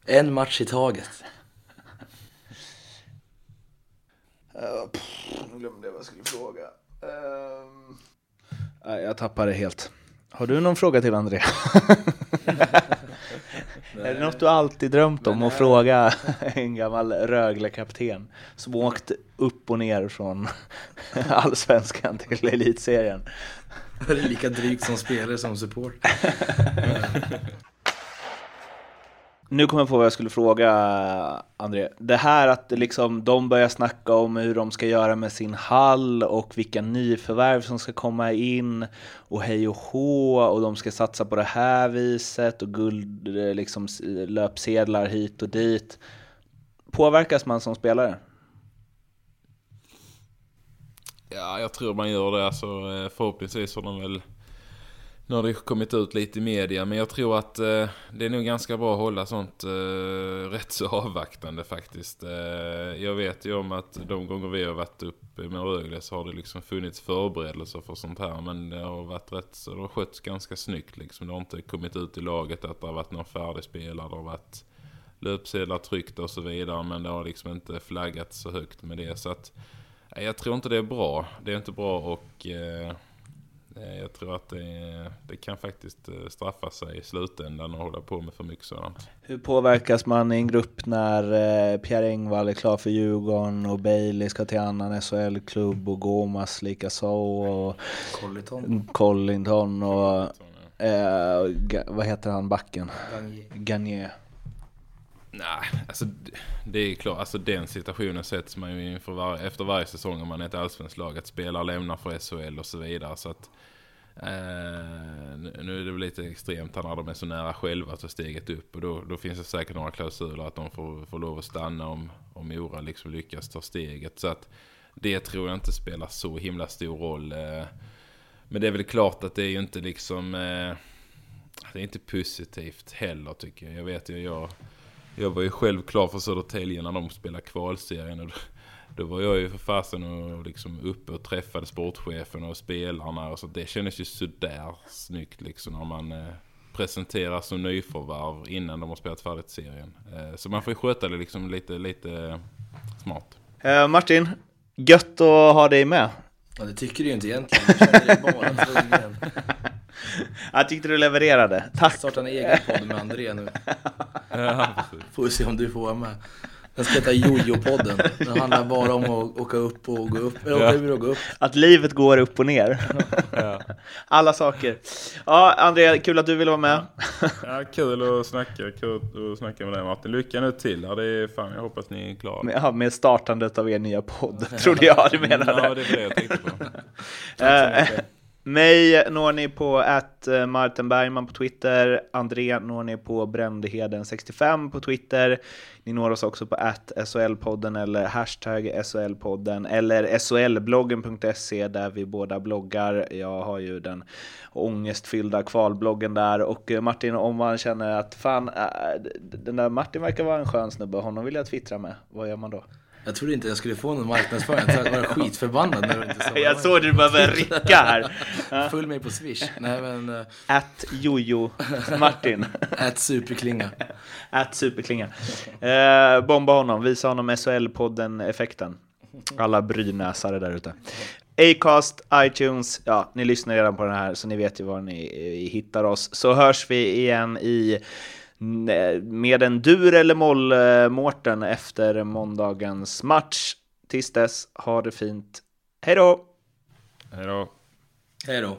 En match i taget. Nu glömde jag vad jag skulle fråga. Nej, jag tappade helt. Har du någon fråga till André? är det något du alltid drömt om att fråga en gammal Rögle-kapten som åkt upp och ner från allsvenskan till elitserien? Det är lika drygt som spelare som support. Nu kommer jag på vad jag skulle fråga André. Det här att liksom, de börjar snacka om hur de ska göra med sin hall och vilka nyförvärv som ska komma in och hej och hå och de ska satsa på det här viset och guld, eh, liksom eh, löpsedlar hit och dit. Påverkas man som spelare? Ja, jag tror man gör det. Alltså, eh, förhoppningsvis har de väl... Nu har det kommit ut lite i media, men jag tror att eh, det är nog ganska bra att hålla sånt eh, rätt så avvaktande faktiskt. Eh, jag vet ju om att de gånger vi har varit uppe med Rögle så har det liksom funnits förberedelser för sånt här, men det har varit rätt så, det har skötts ganska snyggt liksom. Det har inte kommit ut i laget att det har varit någon färdig spelare, det har varit löpsedlar tryckta och så vidare, men det har liksom inte flaggats så högt med det. Så att Nej, Jag tror inte det är bra. Det är inte bra och eh, jag tror att det, det kan faktiskt eh, straffa sig i slutändan att hålla på med för mycket sådant. Hur påverkas man i en grupp när eh, Pierre Engvall är klar för Djurgården och Bailey ska till annan SHL-klubb och Gomas likaså och Colliton. Collington och eh, Ga- vad heter han backen? Gagné. Nej, alltså det är klart, alltså den situationen sätts man ju inför var, efter varje säsong om man är ett allsvenskt lag, att spelare lämnar för SHL och så vidare. Så att, eh, nu nu är det väl lite extremt här när de är så nära själva att ta steget upp och då, då finns det säkert några klausuler att de får, får lov att stanna om, om Mora liksom lyckas ta steget. Så att det tror jag inte spelar så himla stor roll. Eh, men det är väl klart att det är ju inte liksom, eh, det är inte positivt heller tycker jag. Jag vet ju, jag jag var ju själv klar för Södertälje när de spelade kvalserien. Och då, då var jag ju för fasen och liksom uppe och träffade sportchefen och spelarna. Och så det kändes ju sådär snyggt liksom när man eh, presenteras som nyförvärv innan de har spelat färdigt serien. Eh, så man får ju sköta det liksom lite, lite smart. Eh, Martin, gött att ha dig med. Ja, det tycker du ju inte egentligen. Jag känner dig bara tvungen. Jag tyckte du levererade. Tack! Starta en egen podd med André nu. Får vi se om du får vara med. Den ska heta Jojo-podden. Den handlar bara om att åka upp och gå upp. Eller åka ur och gå upp. Att livet går upp och ner. Alla saker. Ja, André, kul att du ville vara med. ja, kul att snacka, kul att snacka med dig Martin. Lycka nu till. Ja, det är fan, jag hoppas ni är klara. Med, ja, med startandet av er nya podd, trodde jag du menade. Ja, det var det jag tänkte på. Mig når ni på att eh, Martin Bergman på Twitter, André når ni på Brändheden65 på Twitter. Ni når oss också på att SHL-podden eller hashtag SHL-podden eller SHLbloggen.se där vi båda bloggar. Jag har ju den ångestfyllda kvalbloggen där och eh, Martin, om man känner att fan, eh, den där Martin verkar vara en skön snubbe, honom vill jag twittra med, vad gör man då? Jag trodde inte jag skulle få någon marknadsföring. Jag var skitförbannad när du inte sa Jag såg du bara började rycka här. Följ mig på Swish. Nej men, uh, Att Jojo Martin. ät superklinga. Att superklinga. Eh, bomba honom, visa honom SHL-podden-effekten. Alla brynäsare där ute. Acast, iTunes, ja, ni lyssnar redan på den här så ni vet ju var ni eh, hittar oss. Så hörs vi igen i med en dur eller moll eh, Mårten efter måndagens match. Tills dess, ha det fint. Hej då! Hej då. Hej då.